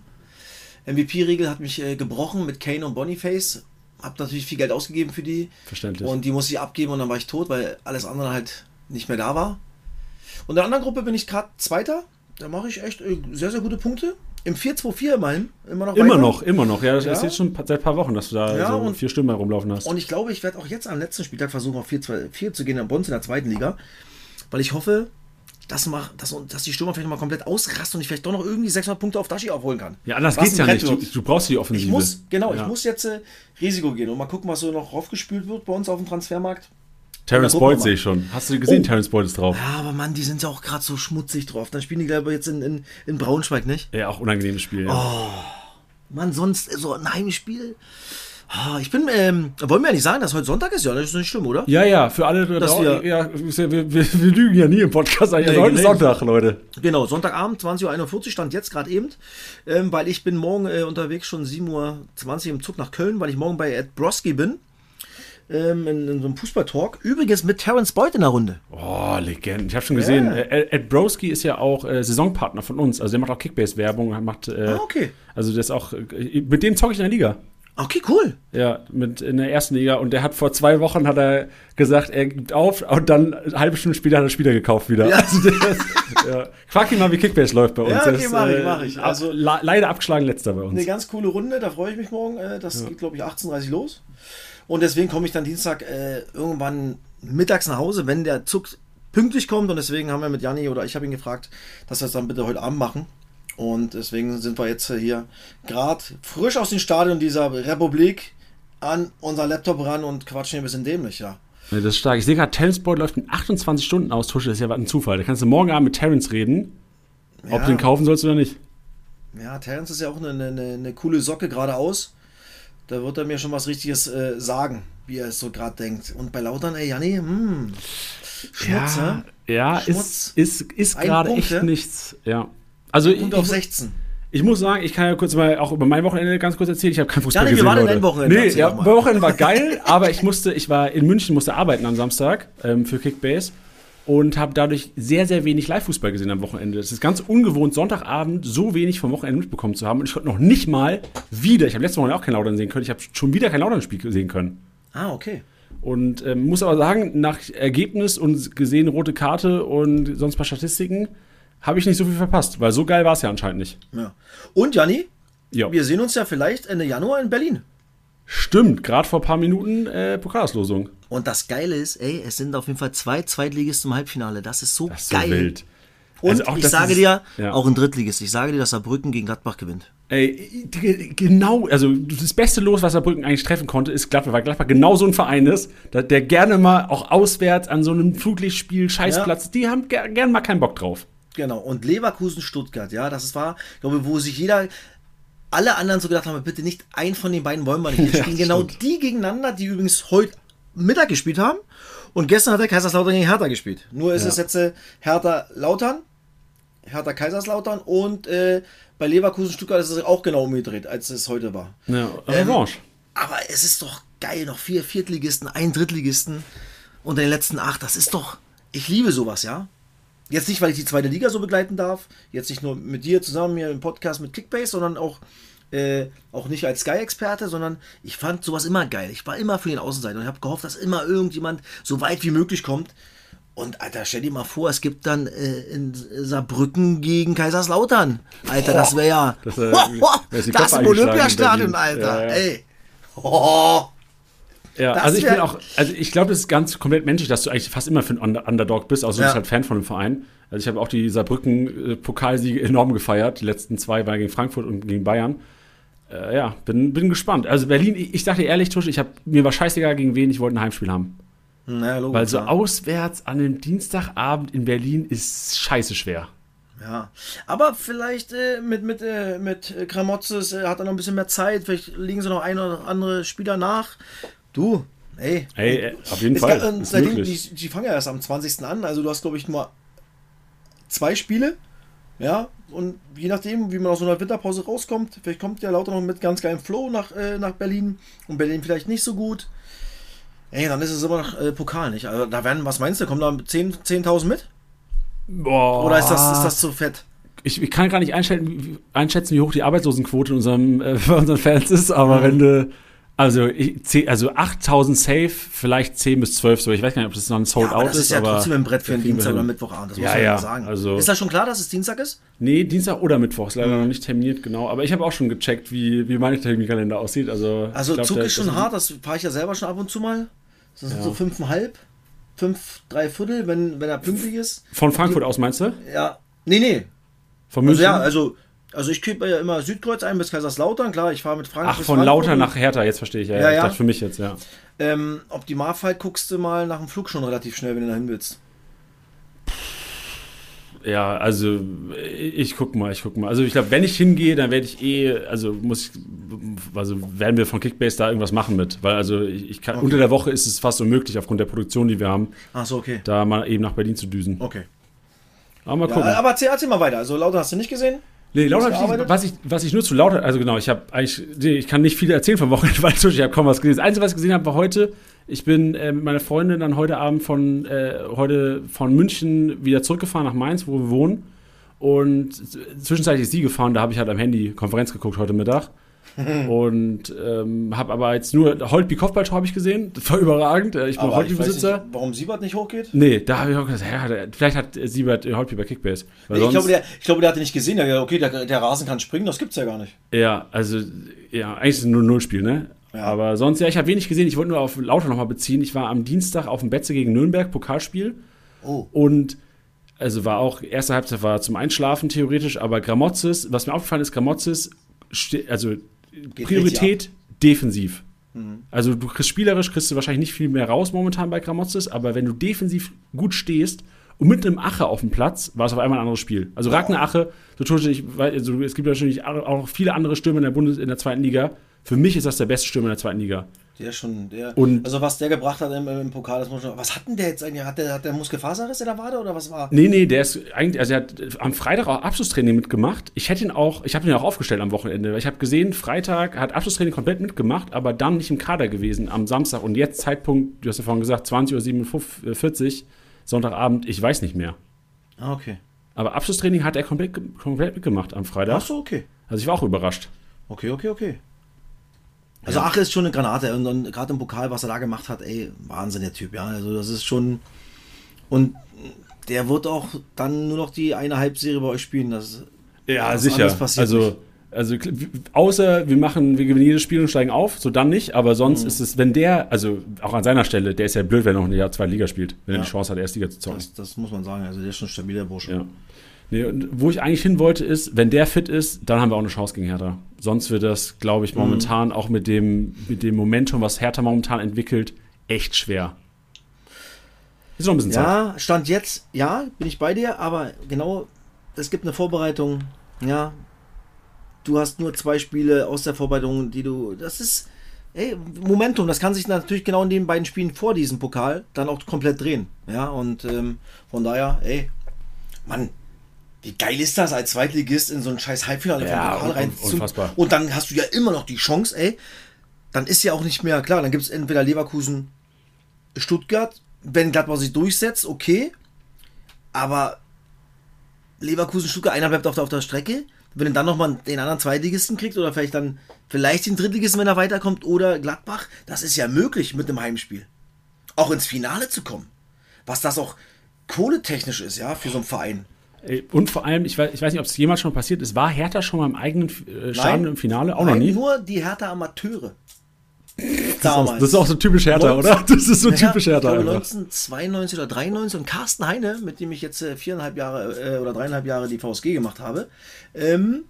MVP-Regel hat mich äh, gebrochen mit Kane und Boniface habe natürlich viel Geld ausgegeben für die. Verständlich. Und die musste ich abgeben und dann war ich tot, weil alles andere halt nicht mehr da war. Und in der anderen Gruppe bin ich gerade Zweiter. Da mache ich echt äh, sehr, sehr gute Punkte. Im 4-2-4 immerhin. Immer noch. Immer weiter. noch, immer noch. Ja, das ja. ist jetzt schon seit ein paar Wochen, dass du da ja, so vier Stimmen herumlaufen hast. Und ich glaube, ich werde auch jetzt am letzten Spieltag versuchen, auf 4-2-4 zu gehen, in Bonn in der zweiten Liga. Weil ich hoffe, dass, mach, dass, dass die Stürmer vielleicht mal komplett ausrasten und ich vielleicht doch noch irgendwie 600 Punkte auf Dashi aufholen kann. Ja, anders geht es ja nicht. Du, du, brauchst die Offensive. Ich muss, genau, ja. ich muss jetzt äh, Risiko gehen und mal gucken, was so noch raufgespült wird bei uns auf dem Transfermarkt. Terence Boyd sehe ich schon. Hast du gesehen, oh. Terence Boyd ist drauf? Ja, aber Mann, die sind ja auch gerade so schmutzig drauf. Dann spielen die, glaube ich, jetzt in, in, in Braunschweig, nicht? Ja, auch unangenehmes Spiel. Ja. Oh, Mann, sonst so ein Heimspiel. Ah, ich bin, ähm, wollen wir ja nicht sagen, dass heute Sonntag ist? Ja, das ist nicht schlimm, oder? Ja, ja, für alle, dass wir, ja, wir, wir, wir, lügen ja nie im Podcast. Also nee, heute ist Sonntag, Leute. Genau, Sonntagabend, 20.41 Uhr, stand jetzt gerade eben, ähm, weil ich bin morgen äh, unterwegs, schon 7.20 Uhr im Zug nach Köln, weil ich morgen bei Ed Broski bin. Ähm, in, in, so einem Fußballtalk. Übrigens mit Terence Boyd in der Runde. Oh, Legend. Ich habe schon gesehen, yeah. Äh, Ed Broski ist ja auch äh, Saisonpartner von uns. Also der macht auch Kickbase-Werbung. Macht, äh, ah, okay. Also der ist auch, äh, mit dem zocke ich in der Liga. Okay, cool. Ja, mit in der ersten Liga. Und der hat vor zwei Wochen hat er gesagt, er gibt auf und dann eine halbe Stunde später hat er Spieler gekauft wieder. Ja. Also das, ja. Frag ihn mal, wie Kickbase läuft bei uns. Ja, okay, mach ich, mach ich. Also leider abgeschlagen letzter bei uns. Eine ganz coole Runde, da freue ich mich morgen. Äh, das ja. geht, glaube ich, 18.30 Uhr los. Und deswegen komme ich dann Dienstag äh, irgendwann mittags nach Hause, wenn der Zug pünktlich kommt. Und deswegen haben wir mit Janni oder ich habe ihn gefragt, dass wir es dann bitte heute Abend machen. Und deswegen sind wir jetzt hier gerade frisch aus dem Stadion dieser Republik an unser Laptop ran und quatschen hier ein bisschen dämlich, ja. Das ist stark. Ich sehe gerade, Terence Boyd läuft in 28 Stunden aus. Tusche, das ist ja ein Zufall. Da kannst du morgen Abend mit Terence reden, ob ja. du den kaufen sollst oder nicht. Ja, Terence ist ja auch eine, eine, eine coole Socke geradeaus. Da wird er mir schon was Richtiges äh, sagen, wie er es so gerade denkt. Und bei Lautern, ey, Janni, hm, Schmutz, ja, ja Schmutz. ist, ist, ist gerade echt nichts. Ja. Also Punkt ich, auf 16. Ich muss sagen, ich kann ja kurz mal auch über mein Wochenende ganz kurz erzählen. Ich habe kein Fußball ja, nee, gesehen. Wir waren in Wochenende. Nee, ja, mein Wochenende war geil, [LAUGHS] aber ich musste, ich war in München, musste arbeiten am Samstag ähm, für Kickbase und habe dadurch sehr, sehr wenig Live-Fußball gesehen am Wochenende. Es ist ganz ungewohnt, Sonntagabend so wenig vom Wochenende mitbekommen zu haben. Und ich konnte noch nicht mal wieder, ich habe letztes Mal auch kein Laudern sehen können, ich habe schon wieder kein Laudern-Spiel sehen können. Ah, okay. Und ähm, muss aber sagen, nach Ergebnis und gesehen rote Karte und sonst ein paar Statistiken, habe ich nicht so viel verpasst, weil so geil war es ja anscheinend nicht. Ja. Und Janni, ja. wir sehen uns ja vielleicht Ende Januar in Berlin. Stimmt, gerade vor ein paar Minuten äh, Pokalauslosung. Und das Geile ist, ey, es sind auf jeden Fall zwei Zweitligisten im Halbfinale. Das ist so das ist geil. So wild. Und also ich sage ist, dir, ja. auch ein Drittligist, ich sage dir, dass Saarbrücken gegen Gladbach gewinnt. Ey, genau, also das beste Los, was Saarbrücken eigentlich treffen konnte, ist Gladbach, weil Gladbach genau so ein Verein ist, der gerne mal auch auswärts an so einem Flutlichtspiel, Scheißplatz, ja. die haben gerne gern mal keinen Bock drauf. Genau, und Leverkusen, Stuttgart, ja, das war, glaube wo sich jeder, alle anderen so gedacht haben, bitte nicht ein von den beiden wollen wir nicht. [LAUGHS] Jetzt spielen genau die gegeneinander, die übrigens heute Mittag gespielt haben. Und gestern hat der Kaiserslautern gegen Hertha gespielt. Nur ist ja. es jetzt äh, Hertha Lautern, Hertha Kaiserslautern und äh, bei Leverkusen Stuttgart ist es auch genau umgedreht, als es heute war. Ja, ähm, aber es ist doch geil, noch vier Viertligisten, ein Drittligisten und den letzten acht. Das ist doch, ich liebe sowas, ja. Jetzt nicht, weil ich die zweite Liga so begleiten darf, jetzt nicht nur mit dir zusammen hier im Podcast mit Kickbase, sondern auch, äh, auch nicht als Sky-Experte, sondern ich fand sowas immer geil. Ich war immer für den Außenseiter und ich habe gehofft, dass immer irgendjemand so weit wie möglich kommt. Und Alter, stell dir mal vor, es gibt dann äh, in Saarbrücken gegen Kaiserslautern. Alter, Boah, das wäre ja. Das, äh, [LAUGHS] das ist im Olympiastadion, Alter. Ja, ja. Ey. [LAUGHS] Oh. Ja, das also ich bin auch, also ich glaube, das ist ganz komplett menschlich, dass du eigentlich fast immer für einen Underdog bist, außer ja. du bist halt Fan von dem Verein. Also ich habe auch die Saarbrücken-Pokalsiege enorm gefeiert. Die letzten zwei waren gegen Frankfurt und gegen Bayern. Äh, ja, bin, bin gespannt. Also Berlin, ich, ich dachte ehrlich, Tusch, ich habe mir war scheißegal gegen wen, ich wollte ein Heimspiel haben. Naja, logisch, Weil so ja. auswärts an einem Dienstagabend in Berlin ist scheiße schwer. Ja, aber vielleicht äh, mit, mit, äh, mit Kramotzes äh, hat er noch ein bisschen mehr Zeit. Vielleicht liegen sie noch ein oder andere Spieler nach. Du, ey. Ey, äh, auf jeden Fall. Gab, äh, seitdem, die, die fangen ja erst am 20. an, also du hast, glaube ich, nur zwei Spiele. Ja, und je nachdem, wie man aus so einer Winterpause rauskommt, vielleicht kommt ja lauter noch mit ganz geilem Flow nach, äh, nach Berlin und Berlin vielleicht nicht so gut. Ey, dann ist es immer noch äh, Pokal, nicht? Also da werden, was meinst du, kommen da 10.000 10 mit? Boah. Oder ist das, ist das zu fett? Ich, ich kann gar nicht einschätzen, einschätzen, wie hoch die Arbeitslosenquote in unserem, äh, [LAUGHS] bei unseren Fans ist, aber mhm. wenn du also, ich, also 8000 Safe, vielleicht 10 bis 12, so. Ich weiß gar nicht, ob das noch ein Sold ja, Out ist. Das ist ja trotzdem ein Brett für einen Dienstag oder Mittwochabend, das muss ja, man ja sagen. Also ist das schon klar, dass es Dienstag ist? Nee, Dienstag oder Mittwoch, ist leider mhm. noch nicht terminiert, genau. Aber ich habe auch schon gecheckt, wie, wie mein Terminkalender aussieht. Also, also glaub, Zug ist schon hart, das fahre ich ja selber schon ab und zu mal. Das sind ja. so fünfeinhalb, fünf, drei Viertel, wenn, wenn er pünktlich ist. Von Frankfurt aus meinst du? Ja. Nee, nee. Von München? Also ja, also also ich kippe ja immer Südkreuz ein bis Kaiserslautern, klar, ich fahre mit Frankfurt. Ach, von Lauter nach Hertha, jetzt verstehe ich. Ja, ja, ja. Ich dachte für mich jetzt, ja. Ähm, Optimalfall guckst du mal nach dem Flug schon relativ schnell, wenn du dahin willst. Ja, also ich guck mal, ich guck mal. Also ich glaube, wenn ich hingehe, dann werde ich eh, also muss ich, also werden wir von Kickbase da irgendwas machen mit, weil also ich, ich kann okay. unter der Woche ist es fast unmöglich aufgrund der Produktion, die wir haben. Ach so, okay. Da mal eben nach Berlin zu düsen. Okay. Aber mal gucken. Ja, aber erzähl, erzähl mal weiter. Also Lauter hast du nicht gesehen? Nee, laut was ich, was ich nur zu laut, also genau, ich habe eigentlich, ich kann nicht viel erzählen vom Wochenende, [LAUGHS] weil ich habe kaum was gesehen. Das Einzige, was ich gesehen habe, war heute, ich bin äh, mit meiner Freundin dann heute Abend von, äh, heute von München wieder zurückgefahren nach Mainz, wo wir wohnen. Und zwischenzeitlich ist sie gefahren, da habe ich halt am Handy Konferenz geguckt heute Mittag. [LAUGHS] und ähm, habe aber jetzt nur Holtby Kopfballtor habe ich gesehen. Das war überragend. Äh, ich bin Holtby-Besitzer. Warum Siebert nicht hochgeht? Nee, da habe ich auch gesagt, ja, vielleicht hat Siebert Holtby bei Kickbase. Nee, ich, glaube, der, ich glaube, der hatte nicht gesehen. Der, okay, der, der Rasen kann springen, das gibt's ja gar nicht. Ja, also, ja, eigentlich ist es nur ein Nullspiel, ne? Ja. Aber sonst, ja, ich habe wenig gesehen. Ich wollte nur auf Lauter nochmal beziehen. Ich war am Dienstag auf dem Betze gegen Nürnberg, Pokalspiel. Oh. Und also war auch, erste Halbzeit war zum Einschlafen theoretisch, aber Gramozis, was mir aufgefallen ist, Gramozis, also Priorität defensiv. Mhm. Also du kriegst spielerisch kriegst du wahrscheinlich nicht viel mehr raus momentan bei Gramozis, aber wenn du defensiv gut stehst und mit einem Ache auf dem Platz war es auf einmal ein anderes Spiel. Also Ragnar Ache, so ich, also es gibt natürlich auch viele andere Stürmer in der Bundes in der zweiten Liga. Für mich ist das der beste Stürmer in der zweiten Liga. Der schon, der. Und also was der gebracht hat im, im Pokal, das muss schon. Was hat denn der jetzt eigentlich? Hat der, hat der Muskelfaserriss in der Wade oder was war? Nee, nee, der ist eigentlich, also er hat am Freitag auch Abschlusstraining mitgemacht. Ich hätte ihn auch, ich habe ihn auch aufgestellt am Wochenende. Ich habe gesehen, Freitag hat Abschlusstraining komplett mitgemacht, aber dann nicht im Kader gewesen am Samstag. Und jetzt Zeitpunkt, du hast ja vorhin gesagt, 20.47 Uhr, Sonntagabend, ich weiß nicht mehr. Ah, okay. Aber Abschlusstraining hat er komplett, komplett mitgemacht am Freitag. Ach so, okay. Also ich war auch überrascht. Okay, okay, okay. Also ja. Ache ist schon eine Granate und, und gerade im Pokal, was er da gemacht hat, ey, Wahnsinn der Typ, ja. Also das ist schon und der wird auch dann nur noch die eine Halbserie bei euch spielen. Das, ja, sicher. Also nicht. Also außer wir machen, wir gewinnen jedes Spiel und steigen auf, so dann nicht. Aber sonst mhm. ist es, wenn der, also auch an seiner Stelle, der ist ja blöd, wenn er noch ein Jahr zwei Liga spielt, wenn ja. er die Chance hat, Erstliga zu zocken. Das, das, muss man sagen. Also der ist schon ein stabiler Bursche. Ja. Nee, wo ich eigentlich hin wollte, ist, wenn der fit ist, dann haben wir auch eine Chance gegen Hertha. Sonst wird das, glaube ich, momentan mhm. auch mit dem, mit dem Momentum, was Hertha momentan entwickelt, echt schwer. Ist noch ein bisschen Zeit. Ja, Stand jetzt, ja, bin ich bei dir, aber genau, es gibt eine Vorbereitung. Ja, du hast nur zwei Spiele aus der Vorbereitung, die du. Das ist. Ey, Momentum, das kann sich natürlich genau in den beiden Spielen vor diesem Pokal dann auch komplett drehen. Ja, und ähm, von daher, ey, Mann, wie geil ist das, als Zweitligist in so ein scheiß Halbfinale ja, Pokal rein unfassbar. Und dann hast du ja immer noch die Chance, ey. Dann ist ja auch nicht mehr klar. Dann gibt es entweder Leverkusen, Stuttgart. Wenn Gladbach sich durchsetzt, okay. Aber Leverkusen, Stuttgart, einer bleibt auf der, auf der Strecke. Wenn er dann nochmal den anderen Zweitligisten kriegt oder vielleicht dann vielleicht den Drittligisten, wenn er weiterkommt, oder Gladbach, das ist ja möglich mit einem Heimspiel. Auch ins Finale zu kommen. Was das auch kohletechnisch ist, ja, für so einen Verein. Und vor allem, ich weiß, ich weiß nicht, ob es jemals schon passiert ist, war Hertha schon mal im eigenen äh, Stadion Nein, im Finale? Auch Nein, noch nie? nur die Hertha Amateure. [LAUGHS] Das, auch, das ist auch so typisch Hertha, 19, oder? Das ist so ja, typisch Hertha. Ich glaube 1992 oder 93 und Carsten Heine, mit dem ich jetzt äh, viereinhalb Jahre äh, oder dreieinhalb Jahre die VSG gemacht habe, ähm,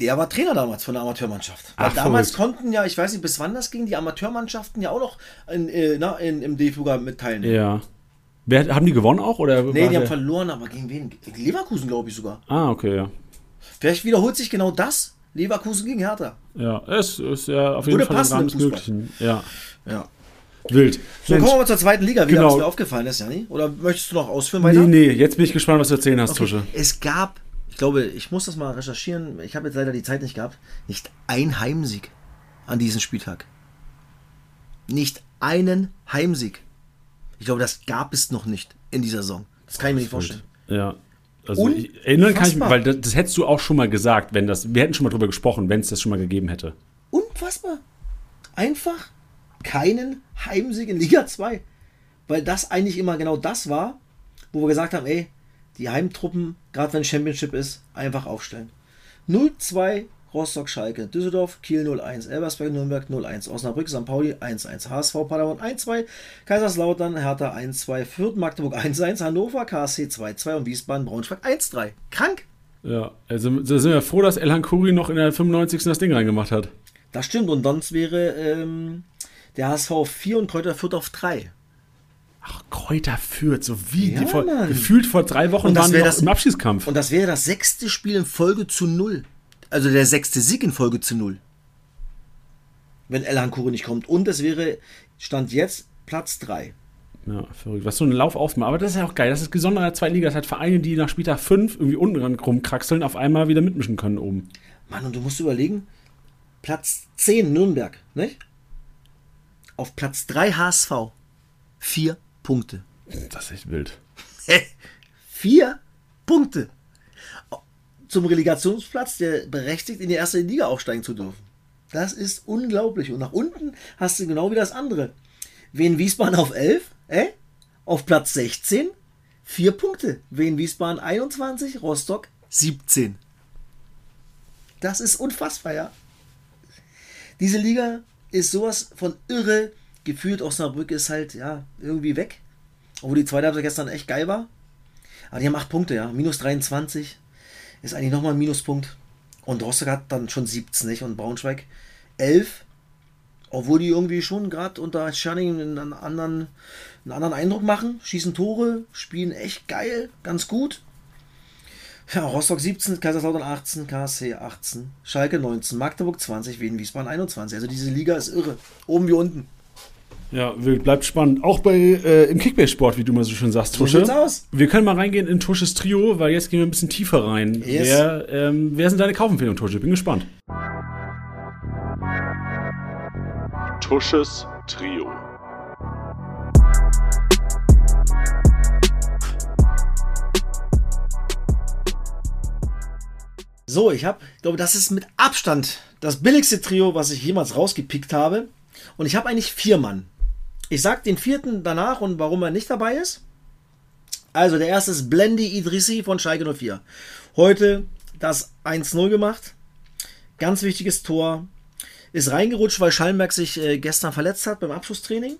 der war Trainer damals von der Amateurmannschaft. Ach, damals verrückt. konnten ja, ich weiß nicht bis wann das ging, die Amateurmannschaften ja auch noch in, äh, na, in, im DFB mit teilnehmen. Ja. Wer, haben die gewonnen auch? Oder nee, die haben verloren, aber gegen wen? Leverkusen, glaube ich sogar. Ah, okay, ja. Vielleicht wiederholt sich genau das. Leverkusen gegen Hertha. Ja, es ist ja auf jeden Oder Fall im Rahmen des Möglichen. Ja. Ja. Wild. So, Mensch. kommen wir mal zur zweiten Liga, wie genau. was mir aufgefallen ist, Jani. Oder möchtest du noch ausführen weiter? Nee, nee, jetzt bin ich gespannt, was du erzählen hast, okay. Tusche. Es gab, ich glaube, ich muss das mal recherchieren, ich habe jetzt leider die Zeit nicht gehabt, nicht ein Heimsieg an diesem Spieltag. Nicht einen Heimsieg. Ich glaube, das gab es noch nicht in dieser Saison. Das kann ich mir nicht vorstellen. Ja. Also ich, erinnern kann ich mich, weil das, das, hättest du auch schon mal gesagt, wenn das, wir hätten schon mal drüber gesprochen, wenn es das schon mal gegeben hätte. Unfassbar. Einfach keinen Heimsieg in Liga 2. Weil das eigentlich immer genau das war, wo wir gesagt haben, ey, die Heimtruppen, gerade wenn Championship ist, einfach aufstellen. 0-2 Rostock, Schalke, Düsseldorf, Kiel 0-1, Elversberg, Nürnberg 0-1, Osnabrück, St. Pauli 1-1, HSV, Paderborn 1-2, Kaiserslautern, Hertha 1-2, Fürth, Magdeburg 1-1, Hannover, KSC 2-2 und Wiesbaden, Braunschweig 1-3. Krank! Ja, also da sind wir froh, dass Elhan Kuri noch in der 95. das Ding reingemacht hat. Das stimmt und sonst wäre ähm, der HSV 4 und Kräuter Fürth auf 3. Ach, Kräuter führt, so wie ja, vor, gefühlt vor drei Wochen waren wir im Abschiedskampf. Und das wäre das sechste Spiel in Folge zu null. Also der sechste Sieg in Folge zu null. Wenn Elhan Kure nicht kommt. Und es wäre, Stand jetzt, Platz 3. Ja, verrückt. Was so ein Lauf aufmacht. Aber das ist ja auch geil. Das ist gesondert in der zweiten Liga. Das hat Vereine, die nach Spieltag 5 irgendwie unten rumkraxeln, auf einmal wieder mitmischen können oben. Mann, und du musst überlegen, Platz 10 Nürnberg, nicht? Auf Platz 3 HSV. Vier Punkte. Das ist echt wild. [LAUGHS] Vier Punkte zum Relegationsplatz, der berechtigt, in die erste Liga aufsteigen zu dürfen. Das ist unglaublich. Und nach unten hast du genau wie das andere. Wien Wiesbaden auf 11, äh? auf Platz 16, 4 Punkte. Wien Wiesbaden 21, Rostock 17. Das ist unfassbar, ja. Diese Liga ist sowas von irre. Gefühlt Osnabrück ist halt, ja, irgendwie weg. Obwohl die zweite Halbzeit gestern echt geil war. Aber die haben 8 Punkte, ja. Minus 23 ist eigentlich nochmal ein Minuspunkt. Und Rostock hat dann schon 17 nicht? und Braunschweig 11 Obwohl die irgendwie schon gerade unter Scherning einen anderen, einen anderen Eindruck machen. Schießen Tore, spielen echt geil, ganz gut. Ja, Rostock 17, Kaiserslautern 18, KSC 18, Schalke 19, Magdeburg 20, Wien, Wiesbaden 21. Also diese Liga ist irre. Oben wie unten. Ja, bleibt spannend. Auch bei äh, im Kickbase-Sport, wie du mal so schön sagst, Tusche. So sieht's aus. Wir können mal reingehen in Tusches Trio, weil jetzt gehen wir ein bisschen tiefer rein. Yes. Wer, ähm, wer sind deine Kaufempfehlungen, Tusche? Bin gespannt. Tusches Trio. So, ich habe, glaube, das ist mit Abstand das billigste Trio, was ich jemals rausgepickt habe. Und ich habe eigentlich vier Mann. Ich sag den vierten danach und warum er nicht dabei ist. Also der erste ist Blendi Idrissi von Schalke 04. Heute das 1-0 gemacht. Ganz wichtiges Tor. Ist reingerutscht, weil Schallenberg sich äh, gestern verletzt hat beim Abschlusstraining.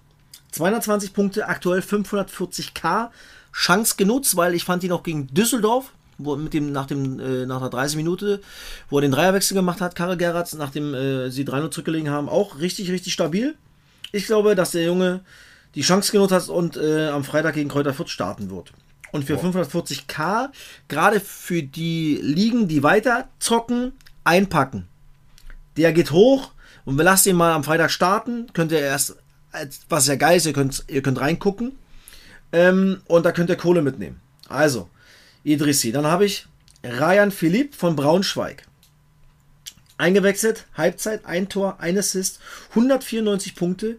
220 Punkte, aktuell 540k. Chance genutzt, weil ich fand ihn auch gegen Düsseldorf, wo mit dem, nach, dem, äh, nach der 30 Minute, wo er den Dreierwechsel gemacht hat, Karel Gerrards, nachdem äh, sie 3-0 zurückgelegen haben, auch richtig, richtig stabil. Ich glaube, dass der Junge die Chance genutzt hat und äh, am Freitag gegen Kräuter Fürth starten wird. Und für oh. 540k, gerade für die Ligen, die weiter zocken, einpacken. Der geht hoch und wir lassen ihn mal am Freitag starten. Könnt ihr erst, was ja geil ist, ihr könnt, ihr könnt reingucken. Ähm, und da könnt ihr Kohle mitnehmen. Also, Idrissi. Dann habe ich Ryan Philipp von Braunschweig. Eingewechselt, Halbzeit, ein Tor, ein Assist, 194 Punkte,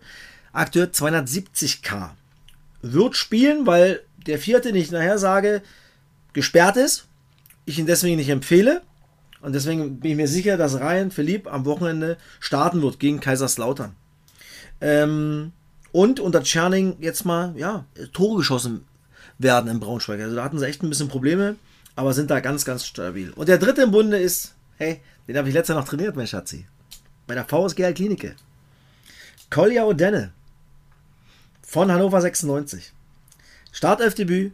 aktuell 270k. Wird spielen, weil der vierte, den ich nachher sage, gesperrt ist. Ich ihn deswegen nicht empfehle. Und deswegen bin ich mir sicher, dass Ryan Philipp am Wochenende starten wird gegen Kaiserslautern. Ähm, und unter Tscherning jetzt mal, ja, Tore geschossen werden im Braunschweig. Also da hatten sie echt ein bisschen Probleme, aber sind da ganz, ganz stabil. Und der dritte im Bunde ist, hey, den habe ich letztes Jahr noch trainiert, mein Schatzi. Bei der VSG Klinike. Kolja O'Denne von Hannover 96. Startelfdebüt,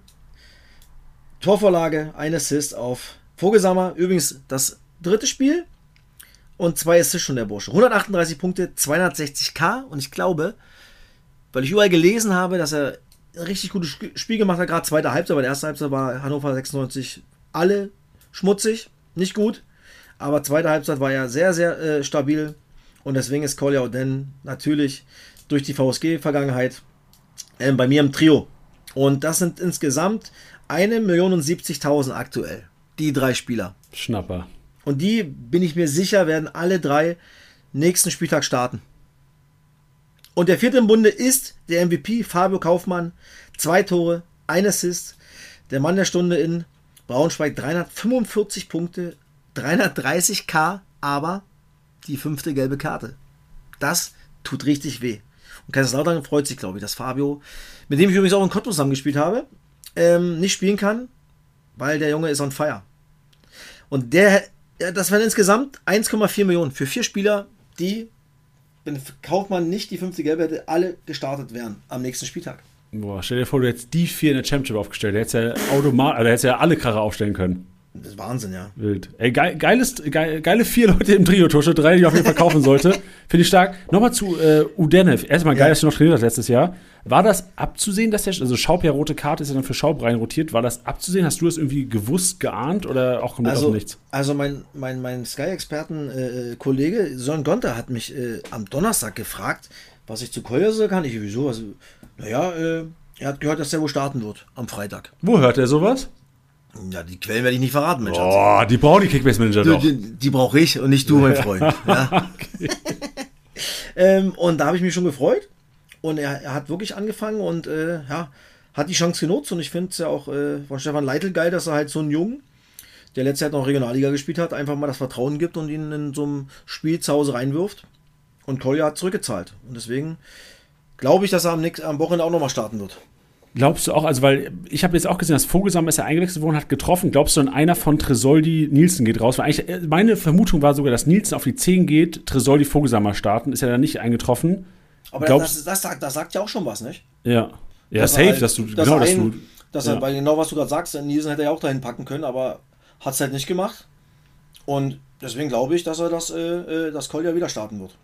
Torvorlage, ein Assist auf Vogelsammer. Übrigens das dritte Spiel und zwei Assists schon der Bursche. 138 Punkte, 260k und ich glaube, weil ich überall gelesen habe, dass er ein richtig gutes Spiel gemacht hat, gerade zweite Halbzeit, aber der erste Halbzeit war Hannover 96 alle schmutzig, nicht gut. Aber zweite Halbzeit war ja sehr, sehr äh, stabil. Und deswegen ist Kolja Oden natürlich durch die VSG-Vergangenheit äh, bei mir im Trio. Und das sind insgesamt 1.070.000 aktuell. Die drei Spieler. Schnapper. Und die, bin ich mir sicher, werden alle drei nächsten Spieltag starten. Und der vierte im Bunde ist der MVP Fabio Kaufmann. Zwei Tore, ein Assist. Der Mann der Stunde in Braunschweig 345 Punkte, 330k, aber die fünfte gelbe Karte. Das tut richtig weh. Und Kaiserslautern freut sich, glaube ich, dass Fabio, mit dem ich übrigens auch in Cottbus zusammengespielt habe, ähm, nicht spielen kann, weil der Junge ist on fire. Und der, das wären insgesamt 1,4 Millionen für vier Spieler, die, wenn Kaufmann nicht die fünfte Gelbe hätte, alle gestartet wären am nächsten Spieltag. Boah, stell dir vor, du hättest die vier in der Championship aufgestellt. Du hättest ja automatisch, also ja alle Kracher aufstellen können. Das ist Wahnsinn, ja. Wild. Ey, geil, geiles, geil, geile vier Leute im Trio-Tusche, drei, die ich auf jeden Fall kaufen sollte. Finde ich stark. Nochmal zu äh, Udenev. Erstmal geil, ja. dass du noch trainiert hast letztes Jahr. War das abzusehen, dass der, also Schaub ja rote Karte ist ja dann für Schaub rein rotiert. War das abzusehen? Hast du das irgendwie gewusst, geahnt oder auch komplett also, nichts? Also mein, mein, mein Sky-Experten-Kollege äh, Sören Gonter hat mich äh, am Donnerstag gefragt, was ich zu Kolja so kann. Ich, wieso? Also, naja, äh, er hat gehört, dass der wohl starten wird am Freitag. Wo hört er sowas? Ja, die Quellen werde ich nicht verraten, Mensch. Oh, die brauchen die Kickbase-Manager doch. Die, die brauche ich und nicht du, mein Freund. [LAUGHS] Ja. [LAUGHS] ähm, und da habe ich mich schon gefreut. Und er, er hat wirklich angefangen und äh, ja, hat die Chance genutzt. Und ich finde es ja auch äh, von Stefan Leitl geil, dass er halt so einen Jungen, der letztes Jahr noch Regionalliga gespielt hat, einfach mal das Vertrauen gibt und ihn in so einem Spiel zu Hause reinwirft. Und Kolja hat zurückgezahlt. Und deswegen glaube ich, dass er am, nächsten, am Wochenende auch nochmal starten wird. Glaubst du auch, also weil ich habe jetzt auch gesehen, dass Vogelsam ist ja eingewechselt worden, hat getroffen. Glaubst du, dann einer von Tresoldi Nielsen geht raus? Weil eigentlich, äh, meine Vermutung war sogar, dass Nielsen auf die 10 geht, Tresoldi Vogelsammer starten. Ist ja dann nicht eingetroffen. Aber Glaubst, das, das, das, das, sagt ja auch schon was, nicht? Ja. Ja, dass safe, halt, dass du, dass genau, dass du. Dass ja. er, weil genau was du gerade sagst, Nielsen hätte er ja auch dahin packen können, aber hat es halt nicht gemacht. Und deswegen glaube ich, dass er das, äh, äh das Kolja wieder starten wird.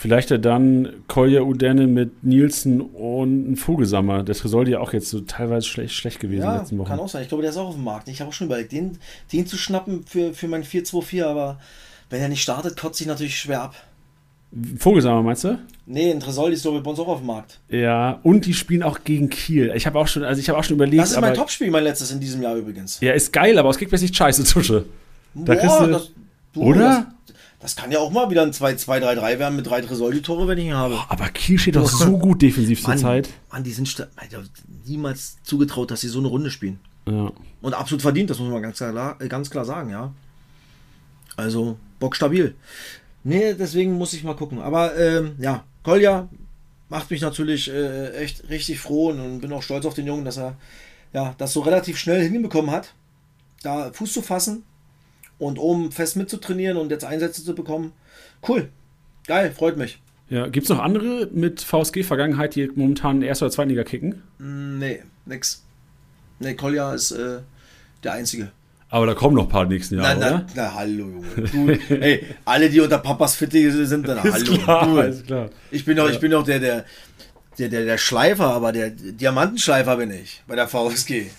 Vielleicht ja dann Kolja Udenne mit Nielsen und ein Vogelsammer. Der Tresoldi ja auch jetzt so teilweise schlecht, schlecht gewesen ja, letzten Wochen. kann auch sein. Ich glaube, der ist auch auf dem Markt. Ich habe auch schon überlegt, den, den zu schnappen für, für mein 4-2-4, aber wenn er nicht startet, kotzt sich natürlich schwer ab. Vogelsammer meinst du? Nee, ein Tresoldi ist glaube ich bei uns auch auf dem Markt. Ja, und die spielen auch gegen Kiel. Ich habe auch schon, also ich habe auch schon überlegt. Das ist mein Topspiel, mein letztes in diesem Jahr übrigens. Ja, ist geil, aber es kriegt nicht scheiße Tusche. Da Boah, du, das, du, oder? Das kann ja auch mal wieder ein 2-3-3 werden mit drei Tresoldi-Tore, wenn ich ihn habe. aber Kiel steht doch so gut defensiv zur Zeit. Mann, die sind niemals zugetraut, dass sie so eine Runde spielen. Ja. Und absolut verdient, das muss man ganz klar, ganz klar sagen, ja. Also, Bock stabil. Nee, deswegen muss ich mal gucken. Aber ähm, ja, Kolja macht mich natürlich äh, echt richtig froh und bin auch stolz auf den Jungen, dass er ja, das so relativ schnell hinbekommen hat, da Fuß zu fassen und oben fest mitzutrainieren und jetzt Einsätze zu bekommen. Cool. Geil, freut mich. Ja, gibt es noch andere mit VSG-Vergangenheit, die momentan in erster oder zweiten Liga kicken? Mm, nee, nix. Nee, Kolja ist äh, der Einzige. Aber da kommen noch ein paar nächsten Jahre, na, oder? Na, hallo, Junge. Du, [LAUGHS] ey, alle, die unter Papas Fitte sind, dann hallo. Klar, du, [LAUGHS] ist klar. Ich bin doch, ja. ich bin doch der, der, der, der, der Schleifer, aber der Diamantenschleifer bin ich bei der VSG.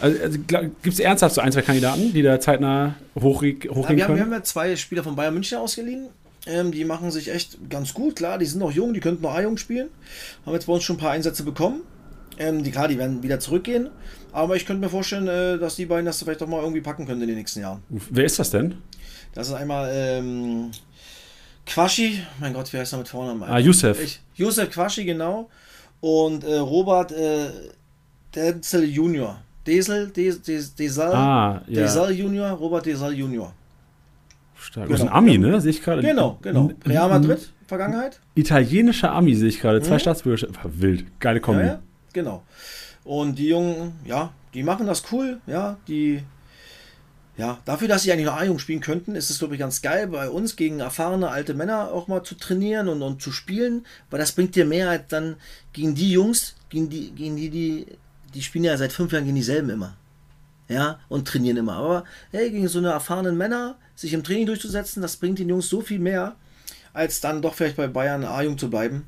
Also, also gibt es ernsthaft so ein, zwei Kandidaten, die da zeitnah hochgehen hoch ja, wir, haben, wir haben ja zwei Spieler von Bayern München ausgeliehen. Ähm, die machen sich echt ganz gut, klar. Die sind noch jung, die könnten noch A-Jung spielen. Haben jetzt bei uns schon ein paar Einsätze bekommen. Ähm, die, klar, die werden wieder zurückgehen. Aber ich könnte mir vorstellen, äh, dass die beiden das vielleicht doch mal irgendwie packen können in den nächsten Jahren. Wer ist das denn? Das ist einmal ähm, Quaschi. Mein Gott, wie heißt er mit Vornamen? Ah, Youssef. Ich, Youssef Quaschi, genau. Und äh, Robert äh, Denzel Junior. Desel, Desel, ah, ja. Desel Junior, Robert Desel Junior. Stark. Genau. Das ist ein Ami, ne? Sehe ich gerade. Genau, genau. Real Madrid, Vergangenheit. Italienischer Ami sehe ich gerade. Zwei mhm. Staatsbürgerschaften. Wild. Geile Kombi. Ja, ja, genau. Und die Jungen, ja, die machen das cool. Ja, die, ja, dafür, dass sie eigentlich noch A-Jung spielen könnten, ist es, glaube ich, ganz geil, bei uns gegen erfahrene alte Männer auch mal zu trainieren und, und zu spielen, weil das bringt dir mehr als dann gegen die Jungs, gegen die, gegen die, die die spielen ja seit fünf Jahren gegen dieselben immer. Ja, und trainieren immer. Aber hey, gegen so eine erfahrenen Männer, sich im Training durchzusetzen, das bringt den Jungs so viel mehr, als dann doch vielleicht bei Bayern A-Jung zu bleiben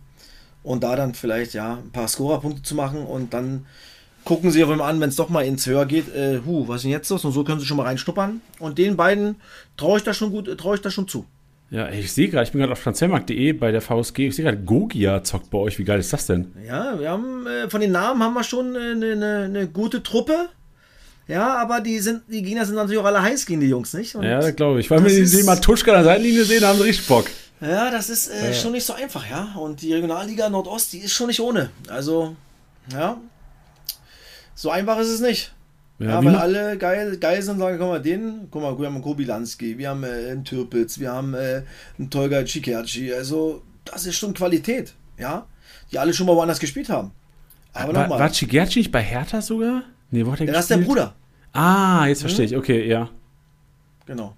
und da dann vielleicht ja ein paar Scorerpunkte zu machen und dann gucken sie auf einmal an, wenn es doch mal ins Höher geht, äh, hu, was ist denn jetzt los? Und so können sie schon mal reinschnuppern. Und den beiden traue ich da schon gut, traue ich da schon zu. Ja, ich sehe gerade, ich bin gerade auf transfermarkt.de bei der VSG. Ich sehe gerade, Gogia zockt bei euch. Wie geil ist das denn? Ja, wir haben äh, von den Namen haben wir schon eine, eine, eine, gute Truppe. Ja, aber die sind, die Gegner sind natürlich auch alle heiß gegen die Jungs, nicht? Und ja, glaube ich. Weil wir die Matuschka an der Seitenlinie sehen, haben sie richtig Bock. Ja, das ist äh, ja. schon nicht so einfach, ja. Und die Regionalliga Nordost, die ist schon nicht ohne. Also, ja. So einfach ist es nicht. Ja, weil alle geil, geil sind und sagen, guck mal, den, guck mal, wir haben einen Kobilanski, wir haben äh, einen Türpitz, wir haben äh, einen Tolga Cikerci, also das ist schon Qualität, ja, die alle schon mal woanders gespielt haben. Aber war, war Cikerci nicht bei Hertha sogar? Nee, wo hat er ja, Das ist der Bruder. Ah, jetzt verstehe ich, okay, ja. Genau.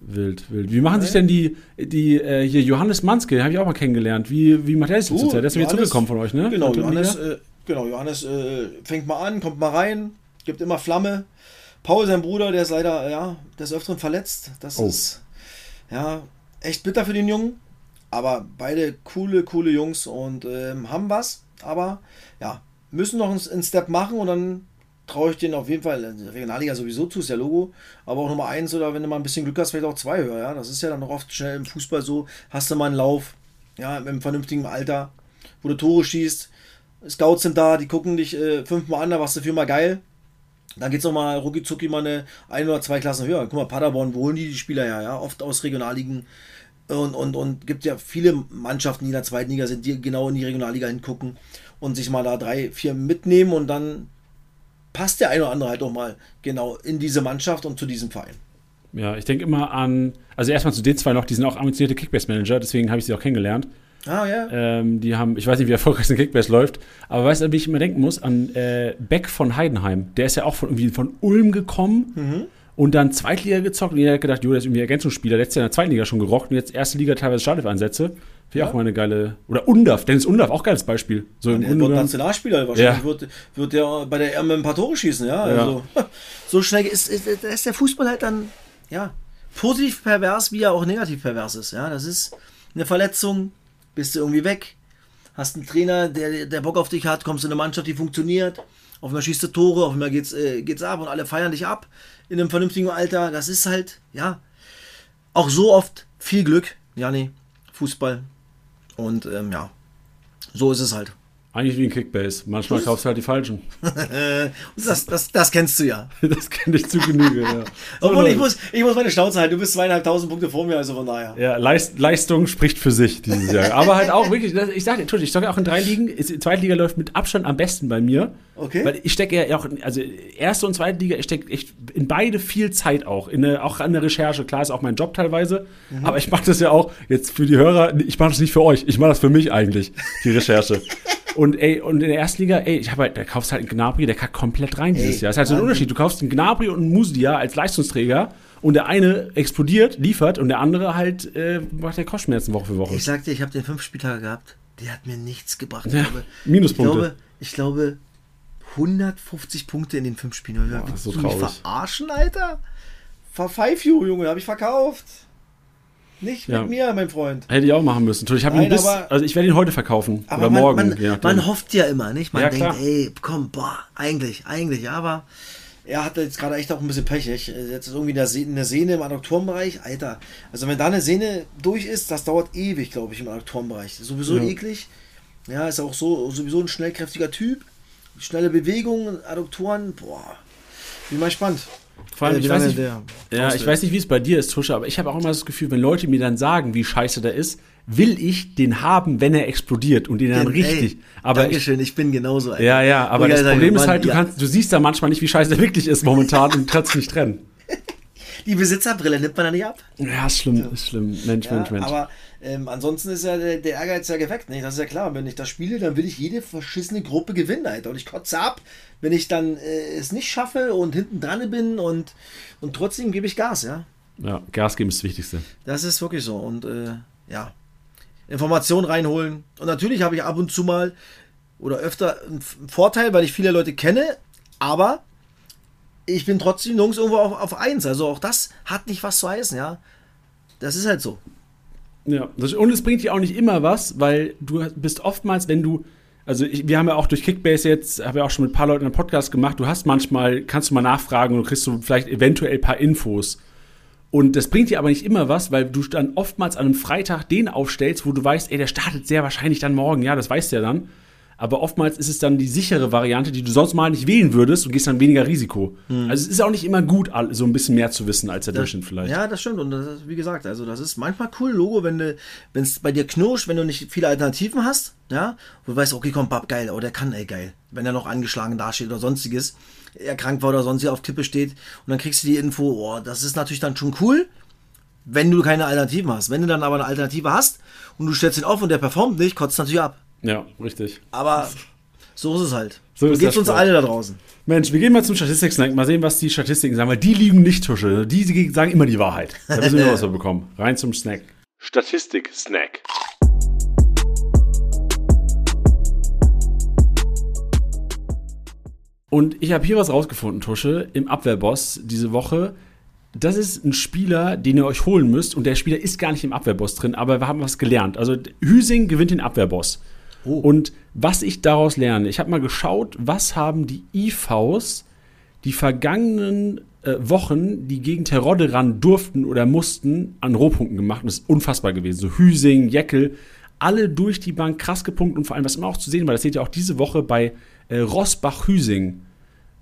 Wild, wild. Wie machen sich denn die, die äh, hier Johannes Manske, habe ich auch mal kennengelernt. Wie, wie macht er das uh, zurzeit? Der ist wieder zurückgekommen von euch, ne? Genau, Johannes, äh, genau, Johannes äh, fängt mal an, kommt mal rein, gibt immer Flamme. Paul, sein Bruder, der ist leider, ja, des Öfteren verletzt. Das oh. ist, ja, echt bitter für den Jungen. Aber beide coole, coole Jungs und ähm, haben was. Aber, ja, müssen noch einen Step machen und dann traue ich denen auf jeden Fall, Regionalliga sowieso zu, ist ja Logo, aber auch Nummer eins oder wenn du mal ein bisschen Glück hast, vielleicht auch zwei höher, ja. Das ist ja dann noch oft schnell im Fußball so, hast du mal einen Lauf, ja, im vernünftigen Alter, wo du Tore schießt, Scouts sind da, die gucken dich äh, fünfmal an, da warst du viermal geil, dann geht es nochmal rucki zucki mal eine ein oder zwei Klassen höher. Guck mal, Paderborn, wo holen die die Spieler her? Ja? Oft aus Regionalligen. Und, und, und gibt ja viele Mannschaften, die in der zweiten Liga sind, die genau in die Regionalliga hingucken und sich mal da drei, vier mitnehmen und dann passt der eine oder andere halt auch mal genau in diese Mannschaft und zu diesem Verein. Ja, ich denke immer an, also erstmal zu den zwei noch, die sind auch ambitionierte Kickbase-Manager, deswegen habe ich sie auch kennengelernt. Ah, ja. Ähm, die haben, ich weiß nicht, wie erfolgreich ein Kickbase läuft, aber weißt du, wie ich immer denken muss? An äh, Beck von Heidenheim. Der ist ja auch von, irgendwie von Ulm gekommen mhm. und dann Zweitliga gezockt und jeder hat gedacht, jo, der ist irgendwie Ergänzungsspieler. Letztes Jahr in der zweiten Liga schon gerockt und jetzt erste Liga teilweise Startelf-Einsätze. Wäre ja. auch mal eine geile. Oder Undaf, Dennis Undaf, auch geiles Beispiel. So ja, der wird Nationalspieler wahrscheinlich. Ja. Wird, wird der bei der EM ein paar Tore schießen, ja. Also, [LAUGHS] so schnell ist, ist, ist der Fußball halt dann, ja, positiv pervers, wie er auch negativ pervers ist. Ja, das ist eine Verletzung, bist du irgendwie weg. Hast einen Trainer, der, der Bock auf dich hat, kommst in eine Mannschaft, die funktioniert. Auf einmal schießt du Tore, auf einmal geht's, äh, geht's ab und alle feiern dich ab in einem vernünftigen Alter. Das ist halt, ja, auch so oft viel Glück, Jani, Fußball. Und ähm, ja, so ist es halt. Eigentlich wie ein Kickbase. Manchmal kaufst du halt die falschen. [LAUGHS] das, das, das kennst du ja. [LAUGHS] das kenne ich zu Genüge, ja. [LAUGHS] So, Obwohl, ich muss, ich muss meine Schnauze halten. Du bist zweieinhalbtausend Punkte vor mir, also von daher. Ja, Leist, Leistung spricht für sich dieses Jahr. Aber halt auch wirklich, ich sage, Entschuldigung, ich sage auch in drei Ligen, zweite Liga läuft mit Abstand am besten bei mir. Okay. Weil ich stecke ja auch, also erste und zweite Liga, ich stecke echt in beide viel Zeit auch. In eine, auch an der Recherche. Klar ist auch mein Job teilweise. Mhm. Aber ich mache das ja auch jetzt für die Hörer, ich mache das nicht für euch, ich mache das für mich eigentlich, die Recherche. Und ey, und in der ersten Liga, ey, ich habe halt, da kaufst halt einen Gnabry, der kackt komplett rein ey, dieses Jahr. Das ist halt so ein Unterschied. Du kaufst einen Gnabry und einen Muslia als Leistungsträger und der eine explodiert, liefert und der andere halt äh, macht der Kopfschmerzen Woche für Woche. Ich sagte, ich habe den fünf Spieltage gehabt, der hat mir nichts gebracht. Ja, glaube, Minuspunkte. Ich glaube, ich glaube 150 Punkte in den fünf Spielen. Boah, Willst so du traurig. mich verarschen, Alter? You, Junge, habe ich verkauft. Nicht Ja. mit mir, mein Freund. Hätte ich auch machen müssen. Ich habe ihn bis, aber- also ich werde ihn heute verkaufen Aber oder man, morgen. man, man hofft ja immer, nicht? Man Ja, denkt, klar. ey, komm, boah, eigentlich, eigentlich, aber er hatte jetzt gerade echt auch ein bisschen pechig. Jetzt ist irgendwie eine Sehne, eine Sehne im Adduktorenbereich, Alter. Also wenn da eine Sehne durch ist, das dauert ewig, glaube ich, im Adduktorenbereich. Sowieso Ja. eklig. Ja, ist auch so sowieso ein schnellkräftiger Typ. Schnelle Bewegungen, Adduktoren, boah. Bin mal gespannt. Vor allem, Äh, ich weiß nicht, der ja, ich weiß nicht, wie es bei dir ist, Tusche, aber ich habe auch immer das Gefühl, wenn Leute mir dann sagen, wie scheiße der ist, will ich den haben, wenn er explodiert und den dann richtig. Aber ich, Dankeschön, ich bin genauso. Alter. ja, ja, aber das Problem ist sagen, halt, du Mann, kannst, du siehst da manchmal nicht, wie scheiße der wirklich ist momentan und kannst nicht trennen. [LAUGHS] Die Besitzerbrille nimmt man da nicht ab. Ja, ist schlimm, ist schlimm. Mensch, Ja, Mensch, Mensch. aber ähm, ansonsten ist ja der, der Ehrgeiz ja geweckt, nicht? Das ist ja klar. Wenn ich das spiele, dann will ich jede verschissene Gruppe gewinnen, Alter. Und ich kotze ab, wenn ich dann äh, es nicht schaffe und hinten dran bin und, und trotzdem gebe ich Gas, ja. ja, Gas geben ist das Wichtigste. Das ist wirklich so. Und äh, ja, Informationen reinholen. Und natürlich habe ich ab und zu mal oder öfter einen Vorteil, weil ich viele Leute kenne, aber ich bin trotzdem nirgends irgendwo auf, auf eins. Also auch das hat nicht was zu heißen, ja. Das ist halt so. Ja, und es bringt dir auch nicht immer was, weil du bist oftmals, wenn du, also ich, wir haben ja auch durch Kickbase jetzt, habe ja auch schon mit ein paar Leuten einen Podcast gemacht, du hast manchmal, kannst du mal nachfragen und kriegst du vielleicht eventuell ein paar Infos. Und das bringt dir aber nicht immer was, weil du dann oftmals an einem Freitag den aufstellst, wo du weißt, ey, der startet sehr wahrscheinlich dann morgen, ja, das weißt du ja dann. Aber oftmals ist es dann die sichere Variante, die du sonst mal nicht wählen würdest und gehst dann weniger Risiko. Also es ist auch nicht immer gut, so ein bisschen mehr zu wissen als der Durchschnitt vielleicht. Ja, das stimmt. Und das ist, wie gesagt, also das ist manchmal cool, Logo, wenn es bei dir knirscht, wenn du nicht viele Alternativen hast, ja, wo du weißt, okay, komm, Bab, geil, oh, der kann, ey, geil. Wenn er noch angeschlagen dasteht oder sonstiges, er krank war oder sonst hier auf Kippe steht und dann kriegst du die Info, oh, das ist natürlich dann schon cool, wenn du keine Alternativen hast. Wenn du dann aber eine Alternative hast und du stellst ihn auf und der performt nicht, kotzt natürlich ab. Ja richtig. Aber so ist es halt. So geht's der uns alle da draußen. Mensch, wir gehen mal zum Statistik-Snack, mal sehen, was die Statistiken sagen, weil die liegen nicht, Tusche. Die sagen immer die Wahrheit. Da wissen wir, [LAUGHS] was wir bekommen. Rein zum Snack. Statistik-Snack. Und ich habe hier was rausgefunden, Tusche, im Abwehrboss diese Woche. Das ist ein Spieler, den ihr euch holen müsst. Und der Spieler ist gar nicht im Abwehrboss drin, aber wir haben was gelernt. Also Hüsing gewinnt den Abwehrboss. Oh. Und was ich daraus lerne, ich habe mal geschaut, was haben die IVs die vergangenen äh, Wochen, die gegen Terodde ran durften oder mussten, an Rohpunkten gemacht. Und das ist unfassbar gewesen. So Hüsing, Jeckel, alle durch die Bank krass gepunktet. Und vor allem, was immer auch zu sehen war, das seht ihr auch diese Woche bei äh, Rosbach-Hüsing.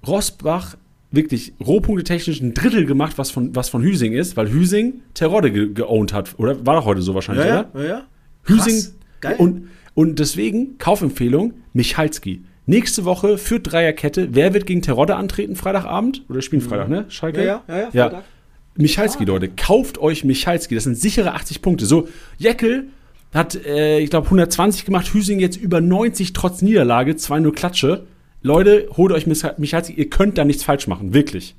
Rosbach wirklich Rohpunkte technisch ein Drittel gemacht, was von, was von Hüsing ist, weil Hüsing Terodde ge geowned hat. Oder war doch heute so wahrscheinlich, oder? ja, ja. Hüsing. Krass. Geil. Und, und deswegen, Kaufempfehlung, Michalski. Nächste Woche führt Dreierkette. Wer wird gegen Terodde antreten, Freitagabend? Oder spielen Freitag, ne? Schalke? Ja, ja, ja, ja. Michalski, Leute. Kauft euch Michalski. Das sind sichere 80 Punkte. So, Jeckel hat, äh, ich glaube, 120 gemacht. Hüsing jetzt über 90 trotz Niederlage. 2-0 Klatsche. Leute, holt euch Mich- Michalski. Ihr könnt da nichts falsch machen. Wirklich.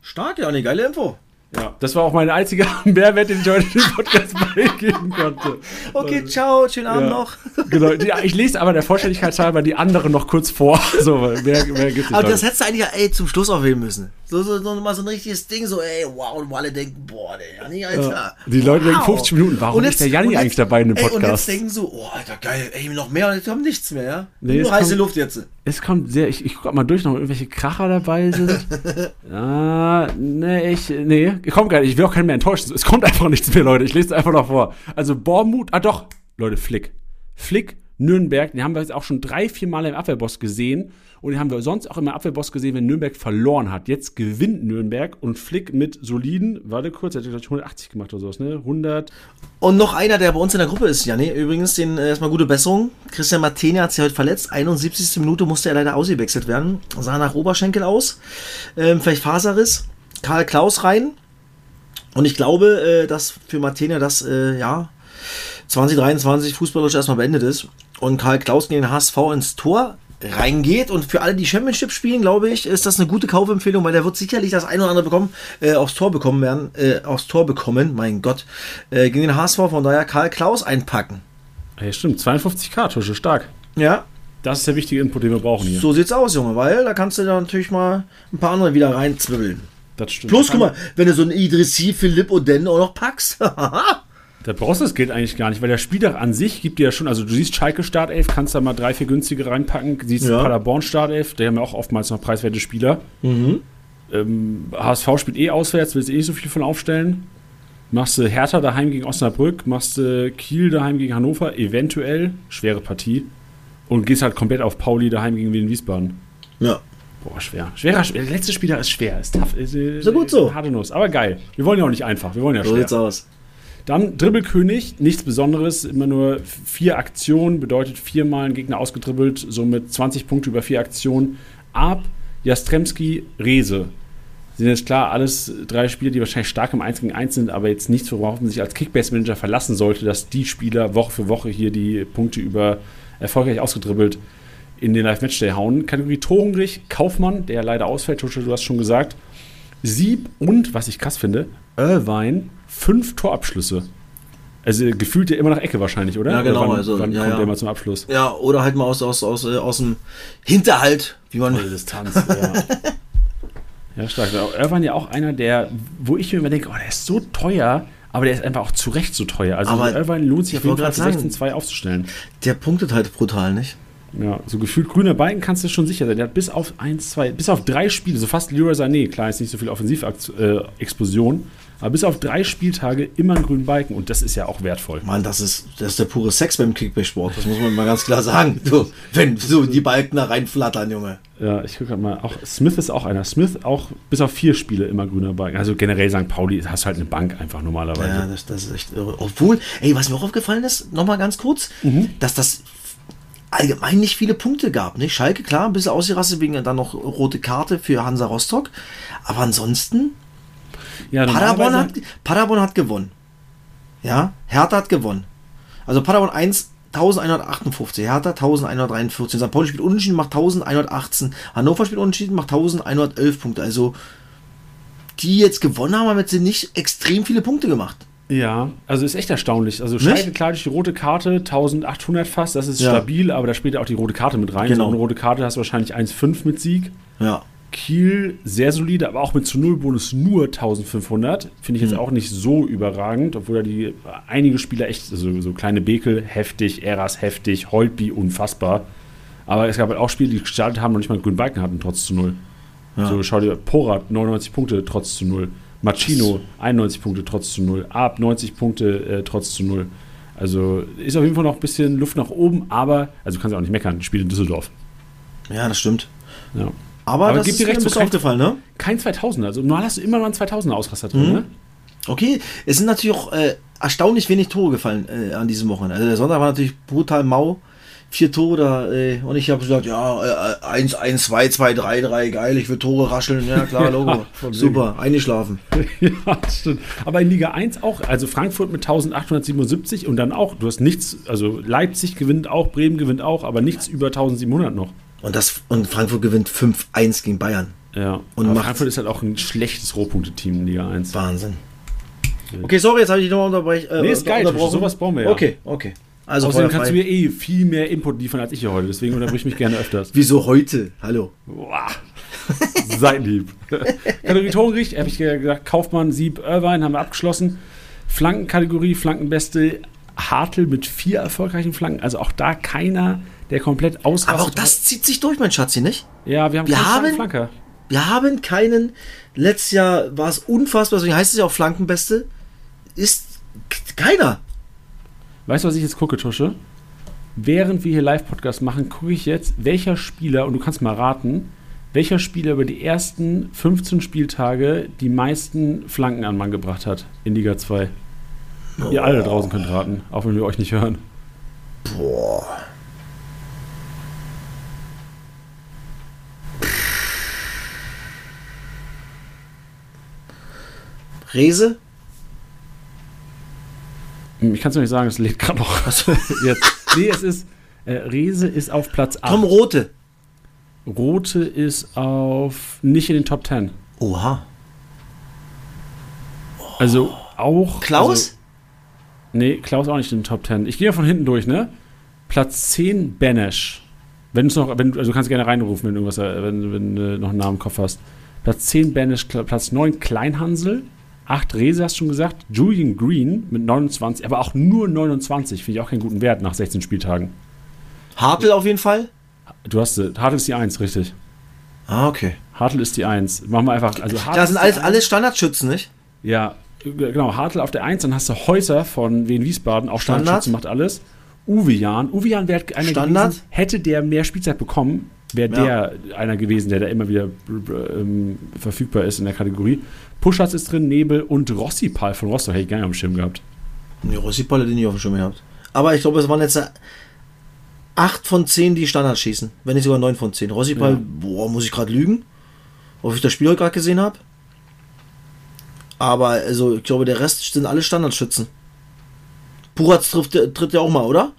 Stark, ja, eine geile Info. Ja. Das war auch mein einziger [LAUGHS] Mehrwert, den ich heute im Podcast [LAUGHS] geben konnte. Okay, ciao, schönen Abend Ja. noch. [LAUGHS] Genau, ich lese aber der Vollständigkeit halber die anderen noch kurz vor. So, wer, wer gibt's Aber nicht? das hättest du eigentlich ey, zum Schluss aufheben müssen. So, so, so mal so ein richtiges Ding, so, ey, wow, und wo alle denken, boah, der Janni, Alter. Ja. Die Leute denken 50 Minuten, warum Und ist der Janni und eigentlich dabei in dem Ey, und jetzt Podcast? denken so, oh, Alter, geil, ey, noch mehr, und jetzt kommt nichts mehr, ja? Nee, Nur heiße kommt- Luft jetzt. Es kommt sehr, ich, ich guck mal durch, noch irgendwelche Kracher dabei sind. [LAUGHS] ah, nee, ich, nee, kommt gar nicht, ich will auch keinen mehr enttäuschen. Es kommt einfach nichts mehr, Leute, ich lese es einfach noch vor. Also Bormut, ah doch, Leute, Flick. Flick, Nürnberg, den haben wir jetzt auch schon drei, vier Mal im Abwehrboss gesehen. Und den haben wir sonst auch immer im Abwehrboss gesehen, wenn Nürnberg verloren hat. Jetzt gewinnt Nürnberg und Flick mit soliden, warte kurz, er hat glaub ich 180 gemacht oder sowas, ne? 100, Und noch einer, der bei uns in der Gruppe ist, Janni, übrigens, den äh, erstmal gute Besserung. Christian Martini hat sich heute verletzt. 71. Minute musste er leider ausgewechselt werden. Sah nach Oberschenkel aus. Ähm, vielleicht Faserriss. Karl Klaus rein. Und ich glaube, äh, dass für Martini das, äh, ja, 2023 fußballerisch erstmal beendet ist. Und Karl Klaus gegen den HSV ins Tor reingeht und für alle, die Championship spielen, glaube ich, ist das eine gute Kaufempfehlung, weil der wird sicherlich das ein oder andere bekommen, äh, aufs Tor bekommen werden, äh, aufs Tor bekommen, mein Gott, äh, gegen den HSV, von daher Karl Klaus einpacken. ja stimmt, 52k, Tusche, stark. Ja, Das ist der wichtige Input, den wir brauchen hier. so sieht's aus, Junge, weil da kannst du dann natürlich mal ein paar andere wieder reinzwibbeln. Das stimmt. Plus, guck mal, wenn du so einen Idrissi, Philipp und Den auch noch packst, [LAUGHS] Da brauchst du das Geld eigentlich gar nicht, weil der Spieltag an sich gibt dir ja schon, also du siehst Schalke Startelf, kannst da mal drei, vier günstige reinpacken, siehst Ja. Paderborn Startelf, die haben ja auch oftmals noch preiswerte Spieler. Ähm, HSV spielt eh auswärts, willst eh nicht so viel von aufstellen. Machst du Hertha daheim gegen Osnabrück, machst du Kiel daheim gegen Hannover, eventuell, schwere Partie. Und gehst halt komplett auf Pauli daheim gegen Wien Wiesbaden. ja. Boah, schwer. Schwerer, schwer. Der letzte Spieler ist schwer, ist tough. Ist, So gut so. Harte Nuss, aber geil. Wir wollen ja auch nicht einfach, wir wollen ja So schwer. sieht's aus. Dann Dribbelkönig, nichts Besonderes, immer nur vier Aktionen, bedeutet viermal einen Gegner ausgedribbelt, somit 20 Punkte über vier Aktionen. Ab, Jastremski, Rese. Sind jetzt klar alles drei Spieler, die wahrscheinlich stark im 1 gegen 1 sind, aber jetzt nichts, worauf man sich als Kickbase-Manager verlassen sollte, dass die Spieler Woche für Woche hier die Punkte über erfolgreich ausgedribbelt in den Live-Matchday hauen. Kategorie Torhungrig, Kaufmann, der leider ausfällt, Tusche, du hast schon gesagt. Sieb und, was ich krass finde, Irvine, fünf Torabschlüsse. Also gefühlt ja immer nach Ecke wahrscheinlich, oder? Ja, genau, Oder Wann, also, wann ja, kommt ja. der mal zum Abschluss? Ja, oder halt mal aus, aus, aus, äh, aus dem Hinterhalt, wie man. Volle Distanz, ja. [LAUGHS] ja, stark. Irvine ja auch einer, der, wo ich mir immer denke, oh, der ist so teuer, aber der ist einfach auch zu Recht so teuer. Also Aber Irvine lohnt sich ich auf jeden Fall wollte für grad sagen- 16-2 aufzustellen. Der punktet halt brutal, nicht? Ja, so gefühlt grüner Balken kannst du schon sicher sein. Der hat bis auf eins, zwei, bis auf drei Spiele, so fast Leroy Sané, klar ist nicht so viel Offensivexplosion, aber bis auf drei Spieltage immer einen grünen Balken und das ist ja auch wertvoll. Mann, das ist, das ist der pure Sex beim Kickback-Sport. Das muss man mal ganz klar sagen. Du, wenn so die Balken da reinflattern, Junge. Ja, ich gucke mal, auch Smith ist auch einer. Smith auch bis auf vier Spiele immer grüner Balken. Also generell St. Pauli hast halt eine Bank einfach normalerweise. Ja, das, das ist echt irre. Obwohl, ey, was mir auch aufgefallen ist, nochmal ganz kurz, dass das allgemein nicht viele Punkte gab. Nicht? Schalke, klar, ein bisschen ausgerastet wegen dann noch rote Karte für Hansa Rostock. Aber ansonsten, Ja, Paderborn hat, Paderborn hat gewonnen. Ja, Hertha hat gewonnen. Also Paderborn 1, 1158, Hertha 1143, St. Pauli spielt unentschieden, macht 1118, Hannover spielt unentschieden, macht 1111 Punkte. Also die jetzt gewonnen haben, haben jetzt nicht extrem viele Punkte gemacht. Ja, also ist echt erstaunlich. Also Schalke klar durch die rote Karte, 1800 fast, das ist Ja. stabil, aber da spielt ja auch die rote Karte mit rein. Genau. So eine rote Karte hast du wahrscheinlich 1,5 mit Sieg. Ja. Kiel sehr solide, aber auch mit zu Null Bonus nur 1500. Finde ich jetzt auch nicht so überragend, obwohl da die einige Spieler echt, so, so kleine Bekel, heftig, Eras heftig, Holtby unfassbar. Aber es gab halt auch Spiele, die gestartet haben und nicht mal einen grünen Balken hatten, trotz zu Null. Ja. So, schau dir Porat, 99 Punkte, trotz zu Null. Machino, 91 Punkte, trotz zu Null. Ab, 90 Punkte, äh, trotz zu Null. Also ist auf jeden Fall noch ein bisschen Luft nach oben, aber, also du kannst ja auch nicht meckern, Spiel in Düsseldorf. Ja, das stimmt. Ja. Aber, Aber das ist dir mir recht, ein so bisschen kein- aufgefallen, ne? Kein 2000er, also normal hast du immer mal einen 2000er Ausraster drin, Mhm. ne? Okay, es sind natürlich auch äh, erstaunlich wenig Tore gefallen äh, an diesem Wochenende. Also der Sonntag war natürlich brutal mau. Vier Tore da, äh, und ich habe gesagt, ja, äh, 1, 1, 2, 2, 3, 3, geil, ich will Tore rascheln. Ja, klar, [LAUGHS] Logo. wegen. Super, eingeschlafen. [LAUGHS] ja, stimmt. Aber in Liga 1 auch, also Frankfurt mit 1877 und dann auch, du hast nichts, also Leipzig gewinnt auch, Bremen gewinnt auch, aber nichts über 1700 noch. Und, das, und Frankfurt gewinnt 5-1 gegen Bayern. Ja, Und Frankfurt ist halt auch ein schlechtes Rohpunkteteam in Liga 1. Wahnsinn. Okay, sorry, jetzt habe ich dich nochmal unterbrechen. Äh, Nee, ist geil, sowas brauchen wir ja. Okay, okay. Also Außerdem kannst du mir eh viel mehr Input liefern als ich hier heute, deswegen unterbrich mich gerne öfters. [LAUGHS] Wieso heute? Hallo. [LAUGHS] Seid lieb. [LAUGHS] Kategorie Torgericht, habe ich gesagt, Kaufmann, Sieb, Irvine haben wir abgeschlossen. Flankenkategorie, Flankenbeste, Hartl mit vier erfolgreichen Flanken. Also auch da keiner, der komplett ausrastet. Aber auch das zieht sich durch, mein Schatzi, nicht? Ja, wir haben Wir keinen haben- Flanker. Wir haben keinen. Letztes Jahr war es unfassbar, deswegen heißt es ja auch Flankenbeste. Ist keiner. Weißt du, was ich jetzt gucke, Tusche? Während wir hier Live-Podcast machen, gucke ich jetzt, welcher Spieler, und du kannst mal raten, welcher Spieler über die ersten 15 Spieltage die meisten Flanken an Mann gebracht hat in Liga 2. Ihr alle da draußen könnt raten, auch wenn wir euch nicht hören. Boah. Rese? Hm, Ich kann es nicht sagen, es lädt gerade noch. [LAUGHS] Jetzt. Nee, es ist. Äh, Rese ist auf Platz 8. Tom Rote. Rote ist auf. nicht in den Top 10. Oha. Also auch. Klaus? Also, nee, Klaus auch nicht in den Top 10. Ich gehe mal von hinten durch, ne? Platz 10, Benesch. Wenn du noch, wenn, du- also du kannst gerne reinrufen, wenn du irgendwas, äh, wenn, wenn du noch einen Namen im Kopf hast. Platz 10, Benesch, Kla- Platz 9, Kleinhansel. 8, Rese, hast du schon gesagt. Julian Green mit 29, aber auch nur 29, finde ich auch keinen guten Wert nach 16 Spieltagen. Hartl auf jeden Fall. Du hast, Hartl ist die 1, richtig. Ah, okay. Hartl ist die 1. Machen wir einfach, also Hartl Das sind alles, alles Standardschützen, nicht? Ja, genau. Hartl auf der 1, dann hast du Häuser von Wien Wiesbaden, auch Standard. Standardschützen, macht alles. Uwe Jan. Uwe Jan wäre einer Standard. gewesen, hätte der mehr Spielzeit bekommen, wäre Ja. der einer gewesen, der da immer wieder ähm, verfügbar ist in der Kategorie. Puschatz ist drin, Nebel und Rossipal von Rostock hätte ich gerne am Schirm gehabt. Nee, Rossipal hat den nicht auf dem Schirm gehabt. Aber ich glaube, es waren jetzt äh, 8 von 10, die Standards schießen. Wenn nicht sogar 9 von 10. Rossipal, Ja. boah, muss ich gerade lügen. Ob ich das Spiel heute gerade gesehen habe. Aber also, ich glaube, der Rest sind alle Standardschützen. Puratz trifft, tritt ja auch mal, oder?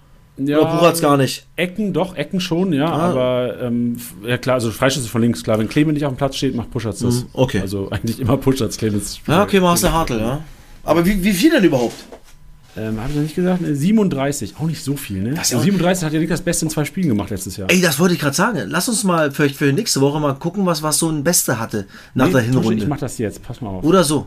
Ja, Oder Puratz gar nicht. Ecken, doch, Ecken schon, ja, Ah. aber ähm, ja klar, also Freischüsse von links, klar. Wenn Clemens nicht auf dem Platz steht, macht Puschatz das. Mhm, okay. Also eigentlich immer Puschatz, Clemens. Ja, okay, machst du Hartl, ja. Aber wie, wie viel denn überhaupt? Ähm, Habe ich noch nicht gesagt? Ne, 37, auch nicht so viel, ne? Das ist ja Also auch- 37 hat ja nicht das Beste in zwei Spielen gemacht letztes Jahr. Ey, das wollte ich gerade sagen. Lass uns mal vielleicht für nächste Woche mal gucken, was, was so ein Beste hatte nach Nee, der Hinrunde. Ich mach das jetzt, pass mal auf. Oder so.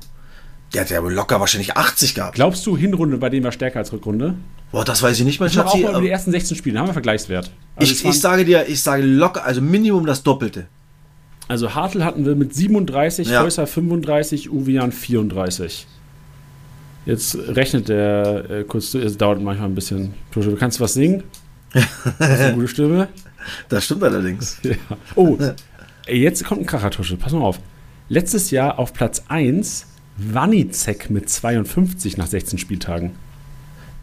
Der hat ja wohl locker wahrscheinlich 80 gehabt. Glaubst du, Hinrunde bei dem war stärker als Rückrunde? Boah, das weiß ich nicht, mein Ich mache auch mal über die ersten 16 Spiele, haben wir Vergleichswert. Also, Ich, ich sage dir, ich sage locker, also Minimum das Doppelte. also Hartl hatten wir mit 37, Ja. Häuser 35, Uvian 34. Jetzt rechnet der äh, kurz, es dauert manchmal ein bisschen. Tusche, du kannst was singen? Das ist eine gute Stimme. [LAUGHS] Das stimmt allerdings. [LAUGHS] Ja. Oh, jetzt kommt ein Krachertusche. Pass mal auf. Letztes Jahr auf Platz 1 Wanizek mit 52 nach 16 Spieltagen.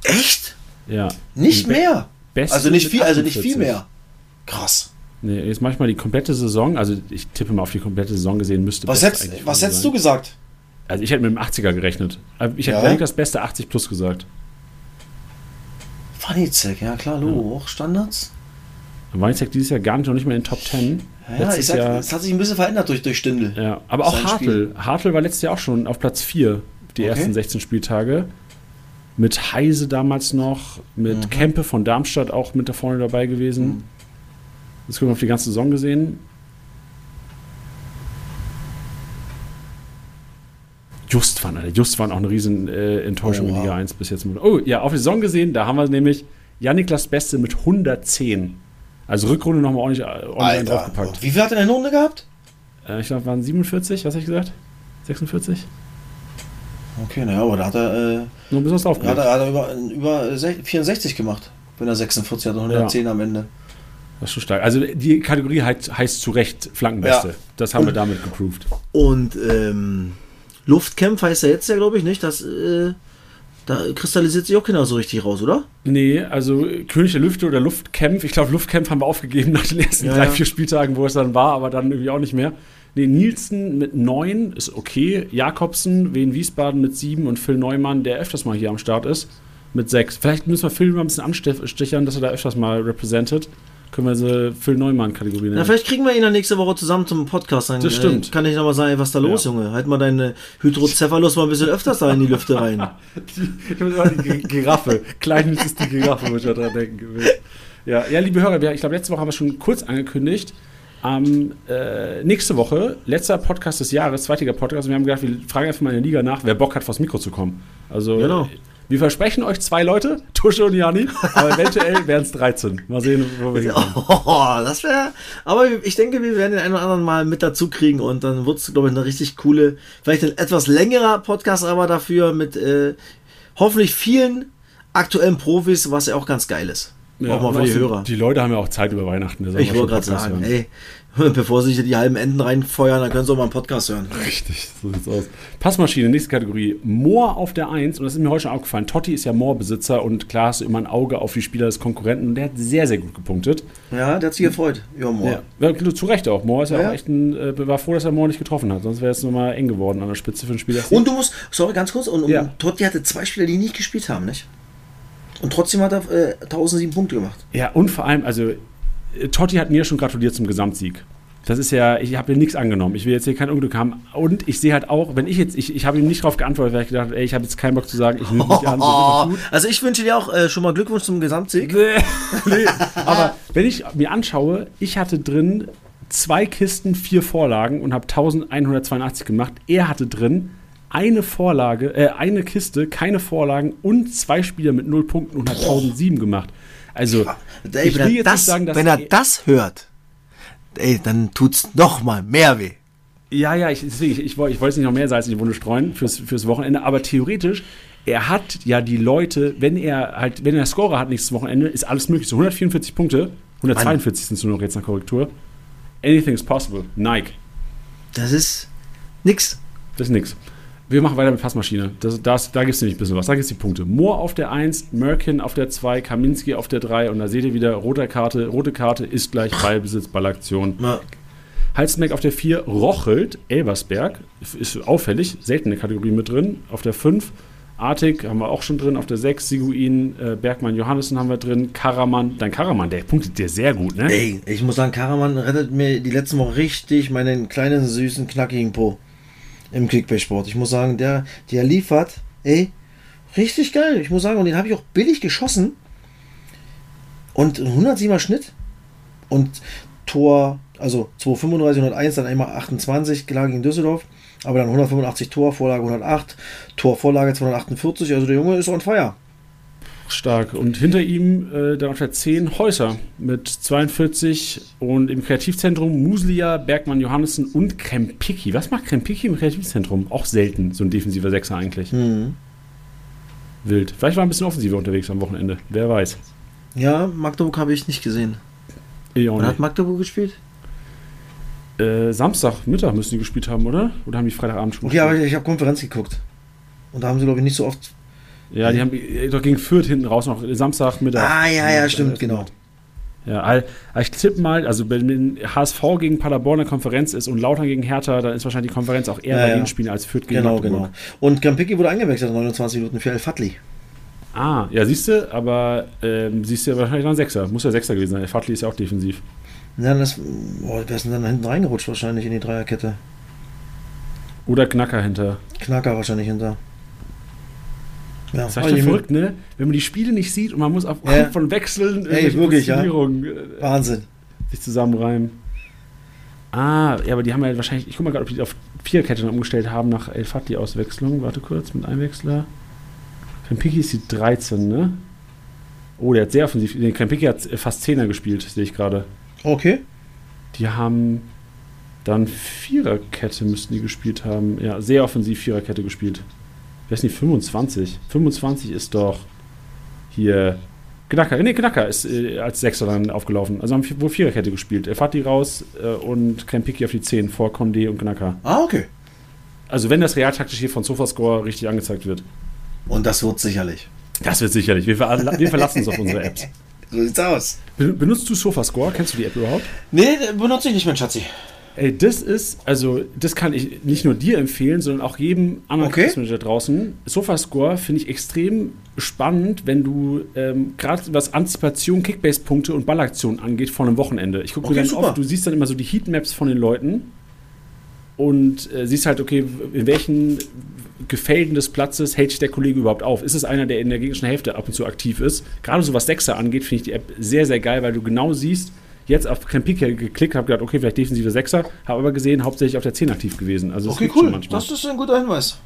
Echt? Ja. Nicht Be- mehr. Beste Also nicht viel, also nicht 48. viel mehr. Krass. Nee, jetzt manchmal die komplette Saison, also ich tippe mal auf die komplette Saison gesehen, müsste Was hättest, was hättest du gesagt? Also ich hätte mit dem 80er gerechnet. Aber Ich hätte Ja? das beste 80 plus gesagt. Vanizek, ja klar, Logo, auch Standards. Wanizek dieses Jahr gar nicht, noch nicht mehr in den Top 10. Ja, ich Letztes sag, Jahr, es hat sich ein bisschen verändert durch, durch Stindl. ja, aber auch Hartl. Hartl war letztes Jahr auch schon auf Platz 4, die Okay. ersten 16 Spieltage. Mit Heise damals noch, mit Mhm. Kempe von Darmstadt auch mit da vorne dabei gewesen. Das können wir auf die ganze Saison gesehen. Justwan, Alter. Justwan auch eine riesen äh, Enttäuschung Oh, in wow. Liga 1 bis jetzt. Oh, ja, auf die Saison gesehen, da haben wir nämlich Janiklas Beste mit 110. Also Rückrunde nochmal ordentlich, äh, ordentlich draufgepackt. wie viel hat er in der Runde gehabt? Äh, ich glaube, waren 47, was habe ich gesagt? 46? Okay, naja, aber da hat er, äh, Nur ein bisschen was hat er, hat er über, über sech- 64 gemacht. Wenn er 46 hat und 110 am Ende. Das ist schon stark. Also die Kategorie heißt, heißt zu Recht Flankenbeste. Ja. Das haben wir Und- damit geproved. Und ähm, Luftkämpf heißt er jetzt ja, glaube ich, nicht. Das, äh, da kristallisiert sich auch keiner so richtig raus, oder? Nee, also König der Lüfte oder Luftkämpf. Ich glaube, Luftkämpf haben wir aufgegeben nach den ersten Ja, drei, vier Spieltagen, wo es dann war, aber dann irgendwie auch nicht mehr. Nee, Nielsen mit neun ist okay. Jakobsen, Wien Wiesbaden mit sieben und Phil Neumann, der öfters mal hier am Start ist, mit sechs. Vielleicht müssen wir Phil mal ein bisschen anstichern, dass er da öfters mal represented. Können wir so Phil Neumann-Kategorie nennen. Na, vielleicht kriegen wir ihn dann nächste Woche zusammen zum Podcast. Dann Das stimmt. äh, kann ich nochmal sagen, ey, was da los, Ja. Junge. Halt mal deine Hydrocephalus mal ein bisschen öfters da in die Lüfte rein. [LAUGHS] Die Gi- Giraffe. Klein ist die Giraffe, muss ich da dran denken. Ja, ja, liebe Hörer, wir, ich glaube, letzte Woche haben wir schon kurz angekündigt. Am äh, nächste Woche, letzter Podcast des Jahres, zweitiger Podcast, und wir haben gedacht, wir fragen einfach mal in der Liga nach, wer Bock hat, vors Mikro zu kommen. Also, Genau. Wir versprechen euch zwei Leute, [LAUGHS] Tusche und Jani, aber eventuell wären es 13. Mal sehen, wo wir hinkommen. Oh, [LAUGHS] das wäre. Aber ich denke, wir werden den einen oder anderen mal mit dazu kriegen und dann wird es, glaube ich, eine richtig coole, vielleicht ein etwas längerer Podcast, aber dafür mit äh, hoffentlich vielen aktuellen Profis, was ja auch ganz geil ist. auch mal für die Hörer. Die Leute haben ja auch Zeit über Weihnachten. ich wollte gerade sagen, ey, [LAUGHS] bevor sich hier die halben Enden reinfeuern, dann können sie auch mal einen Podcast hören. Richtig, so sieht's aus. Passmaschine, nächste Kategorie. Moore auf der 1. Und das ist mir heute schon aufgefallen. Totti ist ja Moore-Besitzer und klar hast du immer ein Auge auf die Spieler des Konkurrenten. Und der hat sehr, sehr gut gepunktet. Ja, der hat sich gefreut. Ja, Moore. Ja, zu Recht auch. Moore ist ja, Ja, auch echt ein, äh, war froh, dass er Moore nicht getroffen hat. Sonst wäre es nochmal eng geworden an der Spitze für den Spieler. Und du musst, sorry, ganz kurz, und, und Ja. Totti hatte zwei Spieler, die nicht gespielt haben, nicht? Und trotzdem hat er äh, 1007 Punkte gemacht. Ja, und vor allem, also Totti hat mir schon gratuliert zum Gesamtsieg. Das ist ja, ich habe mir nichts angenommen. Ich will jetzt hier kein Unglück haben. Und ich sehe halt auch, wenn ich jetzt, ich, ich habe ihm nicht darauf geantwortet, weil ich gedacht habe, ey, ich habe jetzt keinen Bock zu sagen, ich nehme mich an, so. [LAUGHS] Also ich wünsche dir auch äh, schon mal Glückwunsch zum Gesamtsieg. Nee, [LAUGHS] nee. Aber wenn ich mir anschaue, ich hatte drin zwei Kisten, vier Vorlagen und habe 1182 gemacht. Er hatte drin eine Vorlage, äh, eine Kiste, keine Vorlagen und zwei Spieler mit null Punkten und hat 1007 gemacht. Also, Ey, wenn, er das, sagen, wenn er das hört, ey, dann tut's noch mal mehr weh. Ja, ja, ich, deswegen, ich, ich, wollte ich wollte es nicht noch mehr Salz in die Wunde streuen fürs, fürs Wochenende, aber theoretisch, er hat ja die Leute, wenn er halt, wenn er Scorer hat nächstes Wochenende, ist alles möglich. So 144 Punkte, 142 sind es nur noch jetzt nach Korrektur. Anything is possible. Nike. Das ist nix. Das ist nix. Wir machen weiter mit Passmaschine. Das, das, da gibt es nämlich ein bisschen was. Da gibt es die Punkte. Moore auf der 1, Merkin auf der 2, Kaminski auf der 3 und da seht ihr wieder, rote Karte, rote Karte ist gleich Ballbesitz, Ballaktion. Ja. Halsmeck auf der 4, Rochelt, Elversberg, ist auffällig, seltene Kategorie mit drin. Auf der 5, Artig haben wir auch schon drin. Auf der 6, Siguin, äh, Bergmann, Johannessen haben wir drin. Karaman, dein Karaman, der punktet dir sehr gut, ne? Ey, ich muss sagen, Karaman rettet mir die letzten Wochen richtig meinen kleinen, süßen, knackigen Po im Kickbase-Sport. Ich muss sagen, der, der liefert, ey, richtig geil. Ich muss sagen, und den habe ich auch billig geschossen. Und ein 107er Schnitt. Und Tor, also 235, 101, dann einmal 28, klar gegen Düsseldorf. Aber dann 185 Tor, Vorlage 108, Tor, Vorlage 248. Also der Junge ist on fire. Stark. Und hinter ihm äh, dann auf der 10 Häuser mit 42 und im Kreativzentrum Muslia, Bergmann, Johannessen und Krempicki. Was macht Krempicki im Kreativzentrum? Auch selten, so ein defensiver Sechser eigentlich. Mhm. Wild. Vielleicht war ein bisschen offensiver unterwegs am Wochenende. Wer weiß. Ja, Magdeburg habe ich nicht gesehen. Ich Wann hat. Magdeburg gespielt? Äh, Samstagmittag müssen die gespielt haben, oder? Oder haben die Freitagabend schon Okay, aber gespielt? ich, ich habe Konferenz geguckt. Und da haben sie, glaube ich, nicht so oft. Ja, die haben äh, doch gegen Fürth hinten raus noch Samstagmittag. Ah, ja, ja, Äh, stimmt, äh, genau. Ja, all- ich tippe mal, also wenn HSV gegen Paderborn eine Konferenz ist und Lautern gegen Hertha, dann ist wahrscheinlich die Konferenz auch eher Ja, bei ja. den Spielen als Fürth gegen Genau, Magdeburg. genau. Und Kampicki wurde eingewechselt in 29 Minuten für El Fatli. Ah, ja, siehst du, aber ähm, siehst du ja wahrscheinlich noch ein Sechser. Muss ja Sechser gewesen sein. Fatli ist ja auch defensiv. Ja, das, boah, wer ist denn dann hinten reingerutscht wahrscheinlich in die Dreierkette? Oder Knacker hinter. Knacker wahrscheinlich hinter. Ja, Das ist war echt die- verrückt, ne? Wenn man die Spiele nicht sieht und man muss aufgrund Ja. von Wechseln Ey, irgendwelche wirklich, ja. Äh, Wahnsinn. sich zusammenreimen. Ah, ja, aber die haben ja wahrscheinlich, ich guck mal gerade, ob die auf Viererkette umgestellt haben nach El Fatli Auswechslung. Warte kurz, mit Einwechsler. Krempiki ist die 13, ne? Oh, der hat sehr offensiv. Nee, Krempiki hat fast 10er gespielt, sehe ich gerade. Okay. Die haben dann Viererkette müssten die gespielt haben. Ja, sehr offensiv Viererkette gespielt. Ist denn die 25? 25 ist doch hier Knacker. Nee, Knacker ist äh, als Sechser dann aufgelaufen. Also haben vi- wohl Viererkette gespielt. Er fährt die raus äh, und Krempiki auf die 10 vor Condé und Knacker. Ah, okay. Also wenn das realtaktisch hier von Sofascore richtig angezeigt wird. Und das wird sicherlich. Das wird sicherlich. Wir, ver wir verlassen uns auf unsere Apps. [LAUGHS] So sieht's aus. Be- Benutzt du Sofascore? Kennst du die App überhaupt? Nee, benutze ich nicht, mein Schatzi. Ey, das ist, also, das kann ich nicht nur dir empfehlen, sondern auch jedem anderen Okay. Quizmanager draußen. Sofascore finde ich extrem spannend, wenn du ähm, gerade was Antizipation, Kickbase-Punkte und Ballaktionen angeht von einem Wochenende. Ich gucke Okay, mir ganz super. oft, du siehst dann immer so die Heatmaps von den Leuten und äh, siehst halt, okay, in welchen Gefälden des Platzes hält sich der Kollege überhaupt auf? Ist es einer, der in der gegnerischen Hälfte ab und zu aktiv ist? Gerade so was Sechser angeht, finde ich die App sehr, sehr geil, weil du genau siehst, jetzt auf Krempike geklickt, habe gedacht, okay, vielleicht defensive Sechser, habe aber gesehen, hauptsächlich auf der 10 aktiv gewesen. Also das Okay, cool. manchmal. Das ist ein guter Hinweis.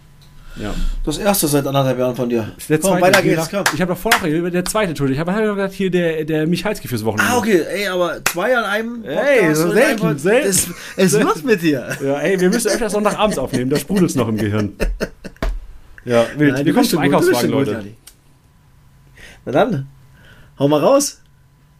ja. Das erste seit anderthalb Jahren von dir. Der Komm, zweite, weiter geht's. nach- Komm. Ich habe doch vorher über der zweite, Entschuldigung. Ich habe hab doch gesagt, hier der, der Michalski fürs Wochenende. Ah, okay, ey, aber zwei an einem Ey, so selten, selten. Es, es wird mit dir. [LAUGHS] Ja, ey, wir müssen öfter Sonntagabends aufnehmen, da sprudelt es noch im Gehirn. Ja, wild. Nein, wir kommen zum gut, Einkaufswagen, gut, Leute. Na dann, hau mal raus.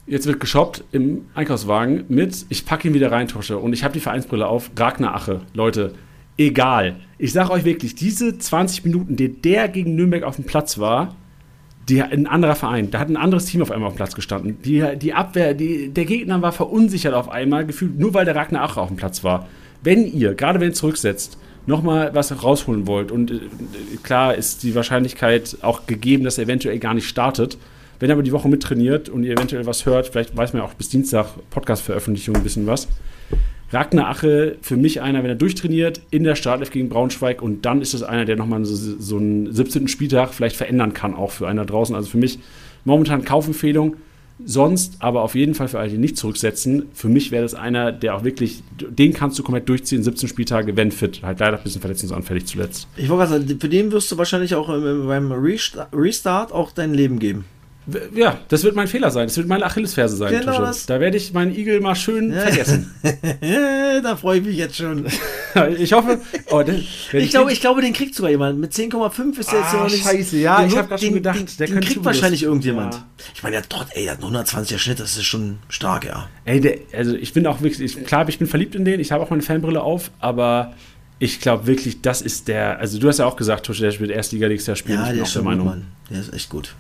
Jetzt wird geshoppt im Einkaufswagen mit, ich packe ihn wieder rein, Tosche, und ich habe die Vereinsbrille auf, Ragnar Ache. Leute, egal. Ich sage euch wirklich, diese 20 Minuten, die der gegen Nürnberg auf dem Platz war, die, ein anderer Verein, da hat ein anderes Team auf einmal auf dem Platz gestanden. Die, die Abwehr, die, der Gegner war verunsichert auf einmal, gefühlt nur weil der Ragnar Ache auf dem Platz war. Wenn ihr, gerade wenn ihr zurücksetzt, nochmal was rausholen wollt, und äh, klar ist die Wahrscheinlichkeit auch gegeben, dass er eventuell gar nicht startet, wenn ihr aber die Woche mittrainiert und ihr eventuell was hört, vielleicht weiß man ja auch bis Dienstag Podcast-Veröffentlichung ein bisschen was. Ragnar Ache für mich einer, wenn er durchtrainiert, in der Startelf gegen Braunschweig und dann ist es einer, der nochmal so, so einen 17. Spieltag vielleicht verändern kann, auch für einer draußen. Also für mich momentan Kaufempfehlung. Sonst aber auf jeden Fall für alle, die nicht zurücksetzen. Für mich wäre das einer, der auch wirklich, den kannst du komplett durchziehen, 17 Spieltage, wenn fit. Halt leider ein bisschen verletzungsanfällig zuletzt. Ich wollte gerade sagen, für den wirst du wahrscheinlich auch beim Resta- Restart auch dein Leben geben. Ja, das wird mein Fehler sein. Das wird meine Achillesferse sein. Genau Tusche. das. Da werde ich meinen Igel mal schön Ja. vergessen. [LAUGHS] da freue ich mich jetzt schon. [LAUGHS] ich hoffe. Oh, wenn Ich glaube, den- ich glaube, den kriegt sogar jemand. Mit 10,5 ist der jetzt Ah, noch nicht. scheiße, ja, den ich wird- hab grad schon gedacht, den, der den kriegt wahrscheinlich irgendjemand. Ja. Ich meine, der dort, ey, der hat 120er Schnitt, das ist schon stark, ja. Ey, der, also ich bin auch wirklich, ich, klar, ich bin verliebt in den, ich habe auch meine Fanbrille auf, aber ich glaube wirklich, das ist der, also du hast ja auch gesagt, Tusche, der spielt Erstliga nächstes Jahr spielen. Ja, ich bin der auch ist der Meinung. Mann. Der ist echt gut.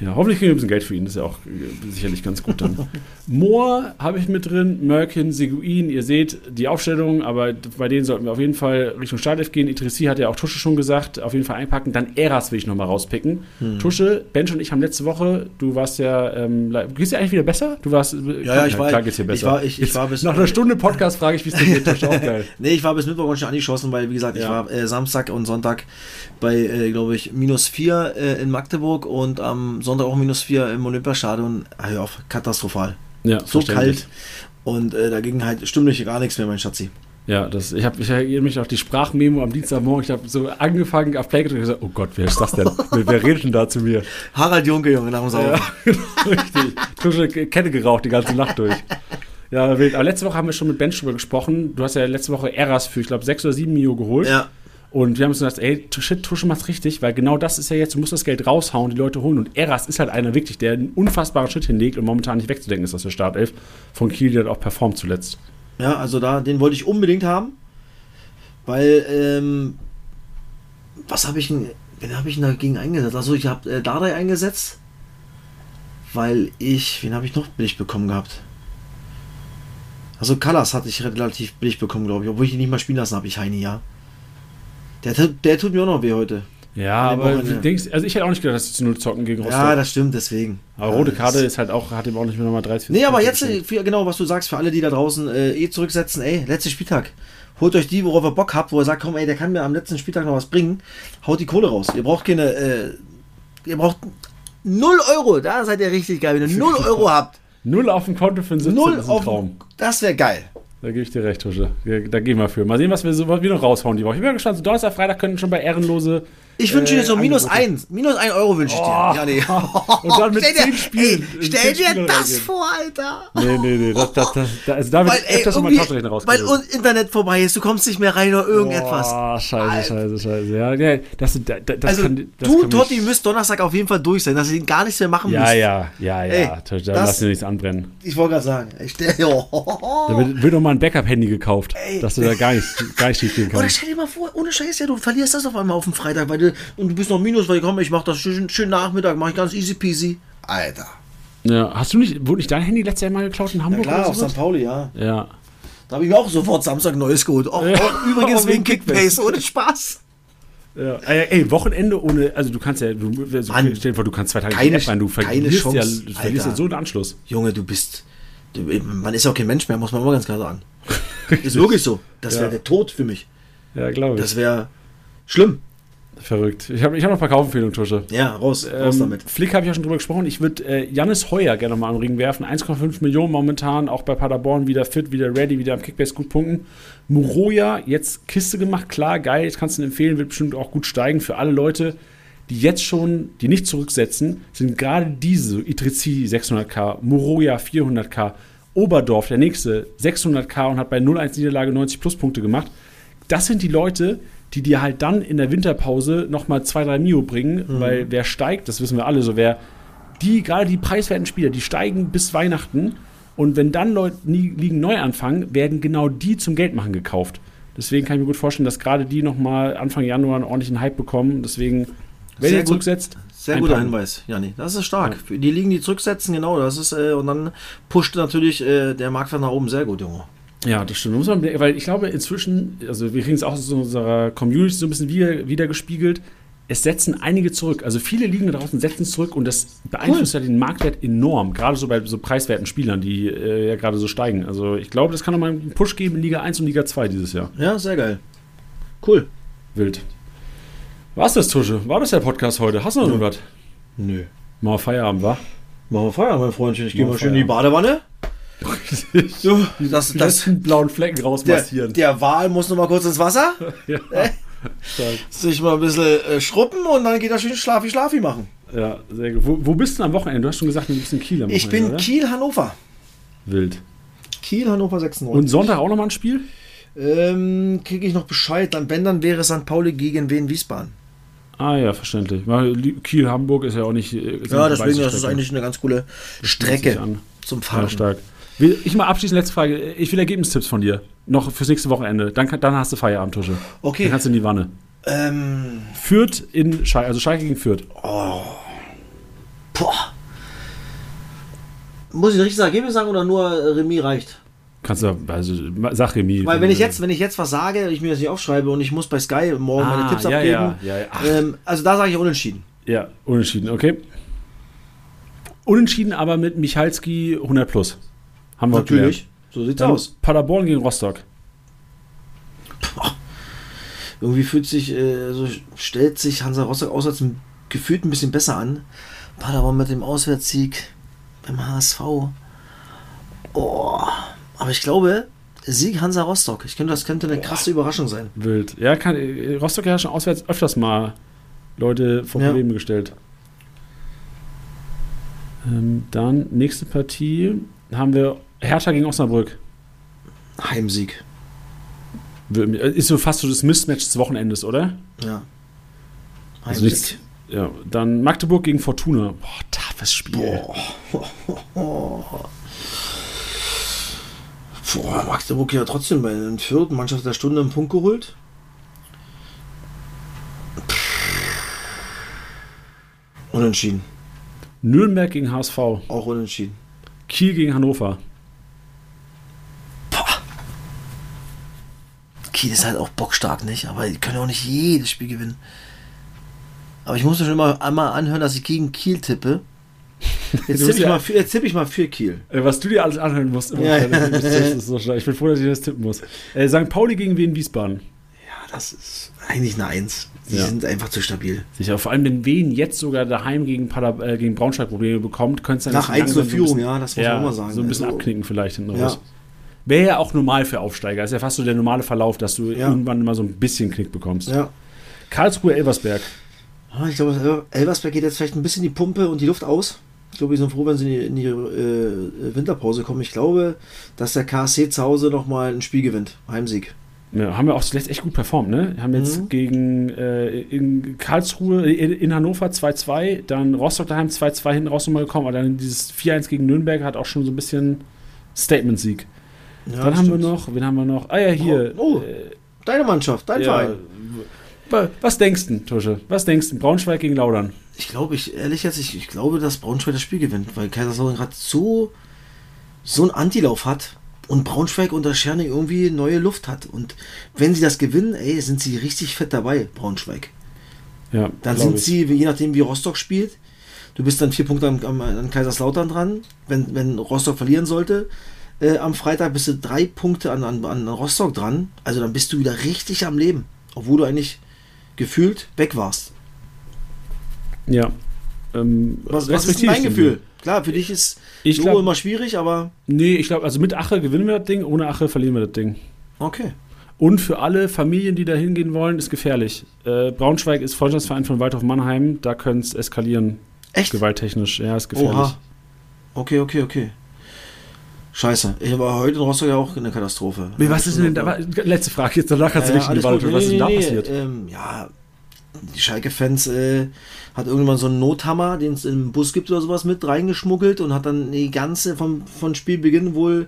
Ja, hoffentlich kriegen wir ein bisschen Geld für ihn, das ist ja auch äh, sicherlich ganz gut dann. [LAUGHS] Moore habe ich mit drin, Merkin, Seguin, ihr seht die Aufstellung, aber bei denen sollten wir auf jeden Fall Richtung Startelf gehen. Idrissi hat ja auch Tusche schon gesagt, auf jeden Fall einpacken. Dann Eras will ich nochmal rauspicken. Hm. Tusche, Bench und ich haben letzte Woche, du warst ja, ähm, geht's dir eigentlich wieder besser? Du warst, äh, Ja, ja, ich war- klar geht's dir ich besser. war- ich- ich war bis- nach einer Stunde Podcast frage ich, wie es dir geht, Tusche, auch geil. [LAUGHS] Nee, ich war bis Mittwoch schon angeschossen, weil, wie gesagt, ich Ja. war äh, Samstag und Sonntag bei, äh, glaube ich, minus 4 äh, in Magdeburg und am Sonntag auch minus 4 im Olympiastadion. Hör auf, katastrophal. Ja, So kalt. Und äh, da ging halt stimmlich gar nichts mehr, mein Schatzi. Ja, das, ich, hab, ich erinnere mich noch die Sprachmemo am Dienstagmorgen. Ich habe so angefangen auf Play gedrückt und gesagt, oh Gott, wer ist das denn? [LAUGHS] wer, wer redet denn da zu mir? Harald Junke, Junge, nach dem Saufen. Ja, [LAUGHS] genau, richtig. Tusche Kette geraucht die ganze Nacht durch. Ja, wild. Aber letzte Woche haben wir schon mit Ben drüber gesprochen. Du hast ja letzte Woche Eras für, ich glaube, 6 oder 7 Mio geholt. Ja. Und wir haben uns gesagt, ey, shit, Tusche macht's richtig, weil genau das ist ja jetzt, du musst das Geld raushauen, die Leute holen. Und Eras ist halt einer wirklich, der einen unfassbaren Schritt hinlegt und momentan nicht wegzudenken ist aus der Startelf. Von Kiel, der hat auch performt zuletzt. Ja, also da, den wollte ich unbedingt haben. Weil, ähm, was habe ich denn, wen habe ich denn dagegen eingesetzt? Also ich habe äh, Dardai eingesetzt, weil ich, wen habe ich noch billig bekommen gehabt? Also Callas hatte ich relativ billig bekommen, glaube ich, obwohl ich ihn nicht mal spielen lassen habe, ich Heini, ja. Der, tut- der tut mir auch noch weh heute. Ja, aber du denkst, also ich hätte auch nicht gedacht, dass sie zu null zocken gegen Rostock. Ja, das stimmt, deswegen. aber rote Karte ist halt auch, hat ihm auch nicht mehr nochmal 30 Nee, aber jetzt, für, genau, was du sagst, für alle, die da draußen äh, eh zurücksetzen, ey, letzter Spieltag. Holt euch die, worauf ihr Bock habt, wo ihr sagt, komm, ey, der kann mir am letzten Spieltag noch was bringen. Haut die Kohle raus. Ihr braucht keine, äh, ihr braucht 0 Euro. Da seid ihr richtig geil. Wenn ihr 0 [LAUGHS] Euro habt, Null auf dem Konto für einen 17 0 ist ein auf, Traum. das wäre geil. Da gebe ich dir recht, Tusche. Ja, Da gehen wir für. Mal sehen, was wir, so, was wir noch raushauen die Woche. Ich bin mal gespannt. So Donnerstag, Freitag können schon bei Ehrenlose. Ich wünsche äh, dir so minus Angebote- 1. Minus 1 Euro wünsche ich dir. Oh. Ja, nee. [LAUGHS] Und dann [LAUGHS] mit stell dir, 10 Spielen. Ey, stell 10 dir Spielen das reingehen. vor, Alter. Nee, nee, nee. Das, das, das, das, also da wird Weil, öfters mal Taschenrechner weil rausgeholt. un Internet vorbei ist, du kommst nicht mehr rein oder irgendetwas. Oh, scheiße, scheiße, scheiße. Ja, ja, das, das, das also, kann, das du, kann Totti, müsst Donnerstag auf jeden Fall durch sein, dass ihr gar nichts mehr machen Ja, müsst. ja, ja, ja. Tusche, da lass dir nichts anbrennen. Ich wollte gerade sagen, ich stell, [LAUGHS] Da oh. wird, wird noch mal ein Backup-Handy gekauft, Ey. dass du da gar nicht, gar nicht schief gehen Oder kannst. stell dir mal vor, ohne Scheiß, ja, du verlierst das auf einmal auf dem Freitag, weil du, und du bist noch minus, weil komm, ich mach das schön, schön Nachmittag, mach ich ganz easy peasy. Alter. Ja, hast du nicht, wurde nicht dein Handy letztes Jahr mal geklaut in Ja Hamburg klar, oder auf? St. Pauli, ja. Ja. Da habe ich mir auch sofort Samstag Neues geholt. Auch, Ja. auch übrigens Auch [LAUGHS] wegen Kickbase, ohne Spaß. Ja. Ey, Wochenende ohne, also du kannst ja, du, also, Mann, stell dir vor, du kannst zwei Tage keine- nicht rein, du verlierst ja, Chance, du verlierst ja so einen Anschluss. Junge, du bist. Du, man ist ja auch kein Mensch mehr, muss man mal ganz klar sagen. [LAUGHS] Ist wirklich so. Das wäre Ja. der Tod für mich. Ja, glaube ich. Das wäre schlimm. Verrückt. Ich habe ich hab noch ein paar Kaufempfehlungen, Tusche. Ja, raus, raus Ähm, damit. Flick habe ich ja schon drüber gesprochen. Ich würde äh, Jannis Heuer gerne mal am Ring werfen. 1,5 Millionen momentan, auch bei Paderborn wieder fit, wieder ready, wieder am Kickbase gut punkten. Muroya, jetzt Kiste gemacht, klar, geil, jetzt kannst du ihn empfehlen, wird bestimmt auch gut steigen für alle Leute, die jetzt schon, die nicht zurücksetzen, sind gerade diese, Itrizi 600k, Muroya 400k, Oberdorf, der nächste, 600k und hat bei 0-1 Niederlage 90 Pluspunkte gemacht. Das sind die Leute, die dir halt dann in der Winterpause nochmal 2-3 Mio bringen, weil wer steigt, das wissen wir alle so, wer die, gerade die preiswerten Spieler, die steigen bis Weihnachten und wenn dann Leute liegen neu anfangen, werden genau die zum Geldmachen gekauft. Deswegen kann ich mir gut vorstellen, dass gerade die nochmal Anfang Januar einen ordentlichen Hype bekommen. Deswegen, wenn Sehr ihr gut. zurücksetzt, Sehr guter. Hinweis, Jani. Das ist stark. Für die Ligen, die zurücksetzen, genau, das ist, äh, und dann pusht natürlich äh, der Marktwert nach oben sehr gut, Junge. Ja, das stimmt. Muss man, weil ich glaube, inzwischen, also wir kriegen es auch aus unserer Community so ein bisschen wieder, wieder gespiegelt. Es setzen einige zurück. Also viele Ligen da draußen setzen zurück und das beeinflusst ja den Marktwert enorm. Gerade so bei so preiswerten Spielern, die äh, ja gerade so steigen. Also ich glaube, das kann nochmal einen Push geben in Liga 1 und Liga 2 dieses Jahr. Ja, sehr geil. Cool. Wild. War's das, Tusche? War das der Podcast heute? Hast du noch irgendwas? Nö. Mal Feierabend, wa? Machen wir Feierabend, mein Freundchen. Ich gehe Machen mal wir schön in die Badewanne. So, Die das, das, blauen Flecken der, rausmassieren. der Wal muss noch mal kurz ins Wasser, [LAUGHS] ja. Stark. sich mal ein bisschen äh, schruppen und dann geht er schön Schlafi Schlafi machen. ja, sehr gut. Wo, wo bist du am Wochenende? Du hast schon gesagt, du bist in Kiel am Ich Wochenende, bin oder? Kiel, Hannover. Wild. Kiel, Hannover 96. Und Sonntag auch nochmal ein Spiel? Ähm, kriege ich noch Bescheid. Dann, wenn, dann wäre St. Pauli gegen Wien Wiesbaden. Ah ja, verständlich. Weil Kiel, Hamburg ist ja auch nicht. äh, Ja, deswegen, das ist eigentlich eine ganz coole Strecke an. zum Ja, Fahren. stark. Will ich mal abschließend, letzte Frage. Ich will Ergebnistipps von dir. Noch fürs nächste Wochenende. Dann, dann hast du Feierabend, Tusche. Dann Okay. kannst du in die Wanne. Ähm, Fürth in Schalke, also Schalke gegen Fürth. boah. Muss ich richtig sagen, Ergebnis sagen oder nur äh, Remis reicht? Kannst du, also, sag Remis. Weil wenn ich jetzt, wenn ich jetzt was sage, ich mir das nicht aufschreibe und ich muss bei Sky morgen meine Ah, Tipps ja, abgeben, ja, ja. Ähm, also da sage ich unentschieden. Ja, unentschieden, okay. Unentschieden, aber mit Michalski 100 plus. Haben wir Natürlich. So sieht's Dann aus. Paderborn gegen Rostock. Irgendwie fühlt sich, äh, so stellt sich Hansa Rostock auswärts gefühlt ein bisschen besser an. Paderborn mit dem Auswärtssieg beim HSV. Oh, aber ich glaube, Sieg Hansa Rostock. Ich könnte, das könnte eine krasse Überraschung sein. Wild. Ja, kann, Rostock hat ja schon auswärts öfters mal Leute vor Ja. Probleme gestellt. Ähm, dann nächste Partie haben wir Hertha gegen Osnabrück. Heimsieg. Ist so fast so das Mismatch des Wochenendes, oder? Ja. Also Heimsieg. nichts. Ja, dann Magdeburg gegen Fortuna. Boah, toughes Spiel. Boah, Magdeburg ja trotzdem bei den vierten Mannschaft der Stunde einen Punkt geholt. Unentschieden. Nürnberg gegen HSV. Auch unentschieden. Kiel gegen Hannover. Kiel ist halt auch bockstark, nicht? Aber die können auch nicht jedes Spiel gewinnen. Aber ich muss mir schon immer einmal anhören, dass ich gegen Kiel tippe. [LAUGHS] Jetzt tippe ich, ja- mal für- jetzt tippe ich mal für Kiel. Äh, Was du dir alles anhören musst, immer Ja. [LAUGHS] ist so. Ich bin froh, dass ich das tippen muss. Äh, St. Pauli gegen Wien Wiesbaden. Ja, das ist eigentlich eine Eins. Die Ja. sind einfach zu stabil. Sicher, vor allem wenn Wien jetzt sogar daheim gegen, Pader, äh, gegen Braunschweig Probleme bekommt, könnte es dann Nach jetzt 1 langsam zur so ein Führung, bisschen- ja, das muss ja, man auch mal sagen. So ein bisschen Also- abknicken vielleicht hinten Ja. raus. Wäre ja auch normal für Aufsteiger. Ist ja fast so der normale Verlauf, dass du Ja. irgendwann mal so ein bisschen Knick bekommst. Ja. Karlsruhe, Elversberg. Ah, Ich glaube, Elversberg geht jetzt vielleicht ein bisschen die Pumpe und die Luft aus. Ich glaube, die sind froh, wenn sie in die, in die äh, Winterpause kommen. Ich glaube, dass der KSC zu Hause nochmal ein Spiel gewinnt. Heimsieg. Ja, haben wir auch zuletzt echt gut performt, ne? Haben jetzt Mhm. gegen äh, in Karlsruhe, in, in Hannover 2-2, dann Rostock daheim 2-2 hinten raus nochmal gekommen, aber dann dieses 4-1 gegen Nürnberg hat auch schon so ein bisschen Statement-Sieg. Ja, dann haben stimmt. wir noch, wen haben wir noch? Ah ja, hier. Oh, oh. Äh, Deine Mannschaft, dein ja, Verein. wa- was denkst du, Tusche? Was denkst du? Braunschweig gegen Laudern. Ich glaube, ich, ehrlich jetzt, ich, ich glaube, dass Braunschweig das Spiel gewinnt, weil Kaiserslautern gerade so, so einen Antilauf hat. und Braunschweig unter Scherning irgendwie neue Luft hat. Und wenn sie das gewinnen, ey, sind sie richtig fett dabei, Braunschweig. Ja, Dann sind ich. sie, je nachdem wie Rostock spielt, du bist dann vier Punkte am, am, an Kaiserslautern dran. Wenn, wenn Rostock verlieren sollte, äh, am Freitag bist du drei Punkte an, an, an Rostock dran. Also dann bist du wieder richtig am Leben. Obwohl du eigentlich gefühlt weg warst. Ja. Ähm, Was, was ist den Gefühl? Klar, für dich ist Ich glaub- immer schwierig, aber Nee, ich glaube, also mit Ache gewinnen wir das Ding, ohne Ache verlieren wir das Ding. okay. Und für alle Familien, die da hingehen wollen, ist gefährlich. Äh, Braunschweig ist Freundschaftsverein von Waldhof Mannheim, da könnte es eskalieren, Echt? gewalttechnisch. Ja, ist gefährlich. Oha. Okay, okay, okay. Scheiße. Ich war heute in Rostock ja auch eine Katastrophe. Nee, was ist denn da? Letzte Frage jetzt, danach kannst du Ja, nicht ja, in die gut. Was ist denn da Nee, nee, passiert? nee, Ähm, ja, die Schalke-Fans äh, hat irgendwann so einen Nothammer, den es im Bus gibt oder sowas, mit reingeschmuggelt und hat dann die ganze vom, von Spielbeginn wohl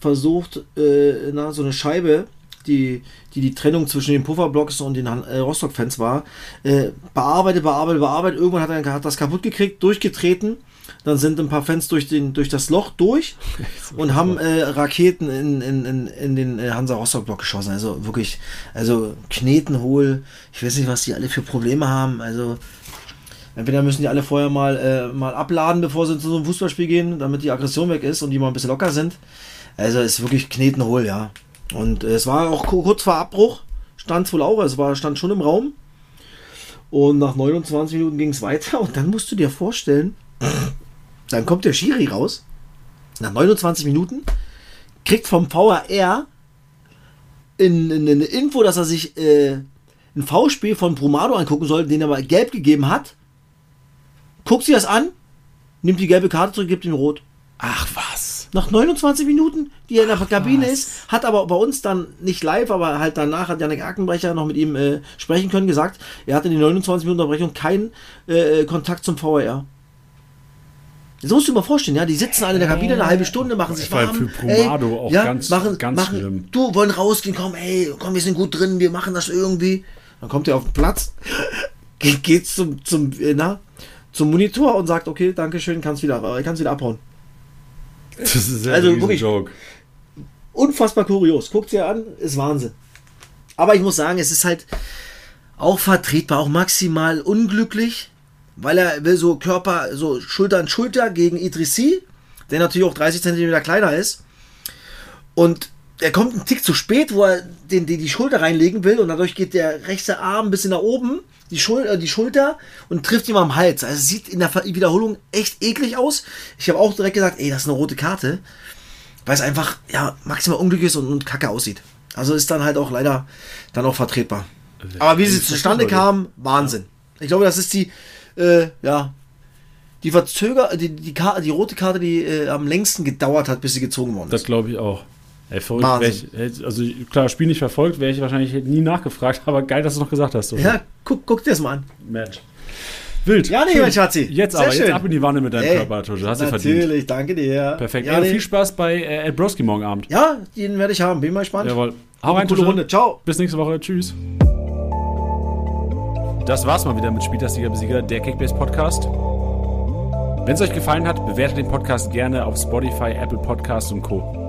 versucht, äh, na, so eine Scheibe, die, die die Trennung zwischen den Pufferblocks und den äh, Rostock-Fans war, äh, bearbeitet, bearbeitet, bearbeitet. Irgendwann hat er hat das kaputt gekriegt, durchgetreten. Dann sind ein paar Fans durch, den, durch das Loch durch [LAUGHS] und haben äh, Raketen in, in, in, in den äh, Hansa Rostock Block geschossen. Also wirklich, also Kneten hohl. Ich weiß nicht, was die alle für Probleme haben. Also entweder müssen die alle vorher mal, äh, mal abladen, bevor sie zu so einem Fußballspiel gehen, damit die Aggression weg ist und die mal ein bisschen locker sind. Also ist wirklich Kneten hohl, ja. Und äh, es war auch ku- kurz vor Abbruch, stand es wohl auch, es war, stand schon im Raum. Und nach 29 Minuten ging es weiter und dann musst du dir vorstellen, dann kommt der Schiri raus, nach 29 Minuten, kriegt vom VAR in, in, eine Info, dass er sich äh, ein V-Spiel von Brumado angucken soll, den er mal gelb gegeben hat. Guckt sich das an, nimmt die gelbe Karte zurück, gibt ihm rot. Ach was. Nach 29 Minuten, die er in der Kabine ist, hat aber bei uns dann nicht live, aber halt danach hat Janik Ackenbrecher noch mit ihm äh, sprechen können, gesagt, er hatte in den 29 Minuten Unterbrechung keinen äh, Kontakt zum VAR. Das musst du dir mal vorstellen, ja, die sitzen alle in der Kabine eine halbe Stunde, machen sich warm. für Brumado auch ganz- machen, ganz machen, schlimm. Du, wollen rausgehen, komm, ey, komm, wir sind gut drin, wir machen das irgendwie. Dann kommt er auf den Platz, [LAUGHS] geht, geht zum, zum, äh, na, zum Monitor und sagt, okay, danke schön, kannst wieder, äh, kannst wieder abhauen. Das ist ja Also ein wirklich- Joke. unfassbar kurios. Guckt ihr an, ist Wahnsinn. Aber ich muss sagen, es ist halt auch vertretbar, auch maximal unglücklich, weil er will so Körper, so Schulter an Schulter gegen Idrissi, der natürlich auch 30 cm kleiner ist. Und er kommt einen Tick zu spät, wo er den, den die Schulter reinlegen will und dadurch geht der rechte Arm ein bisschen nach oben, die, Schul äh, die Schulter und trifft ihm am Hals. Also es sieht in der Wiederholung echt eklig aus. Ich habe auch direkt gesagt, ey, das ist eine rote Karte weil es einfach ja maximal unglücklich ist und, und kacke aussieht. Also ist dann halt auch leider dann auch vertretbar. Aber wie sie zustande kam, Wahnsinn. Ich glaube, das ist die, äh, ja, die Verzöger, die, die, Karte, die rote Karte, die äh, am längsten gedauert hat, bis sie gezogen worden Das ist. glaube ich auch. Ey, verrückt. Ich, also klar, Spiel nicht verfolgt, wäre ich wahrscheinlich nie nachgefragt, [LAUGHS] aber geil, dass du noch gesagt hast. So. Ja, guck, guck dir das mal an. Match. Wild. Ja, nee, Schön. mein Schatzi. Jetzt Sehr aber, schön. jetzt ab in die Wanne mit deinem Ey, Körper, Tusche. Hast du verdient. Natürlich, danke dir. Perfekt. Ja, Ey, nee. viel Spaß bei äh, Ed Broski morgen Abend. ja den werde ich haben. Bin mal gespannt. Jawohl. Hau rein. Runde. Ciao. Bis nächste Woche. Tschüss. Das war's mal wieder mit Spieltastiger Besieger, der Kickbase Podcast. Wenn es euch gefallen hat, bewertet den Podcast gerne auf Spotify, Apple Podcasts und Co.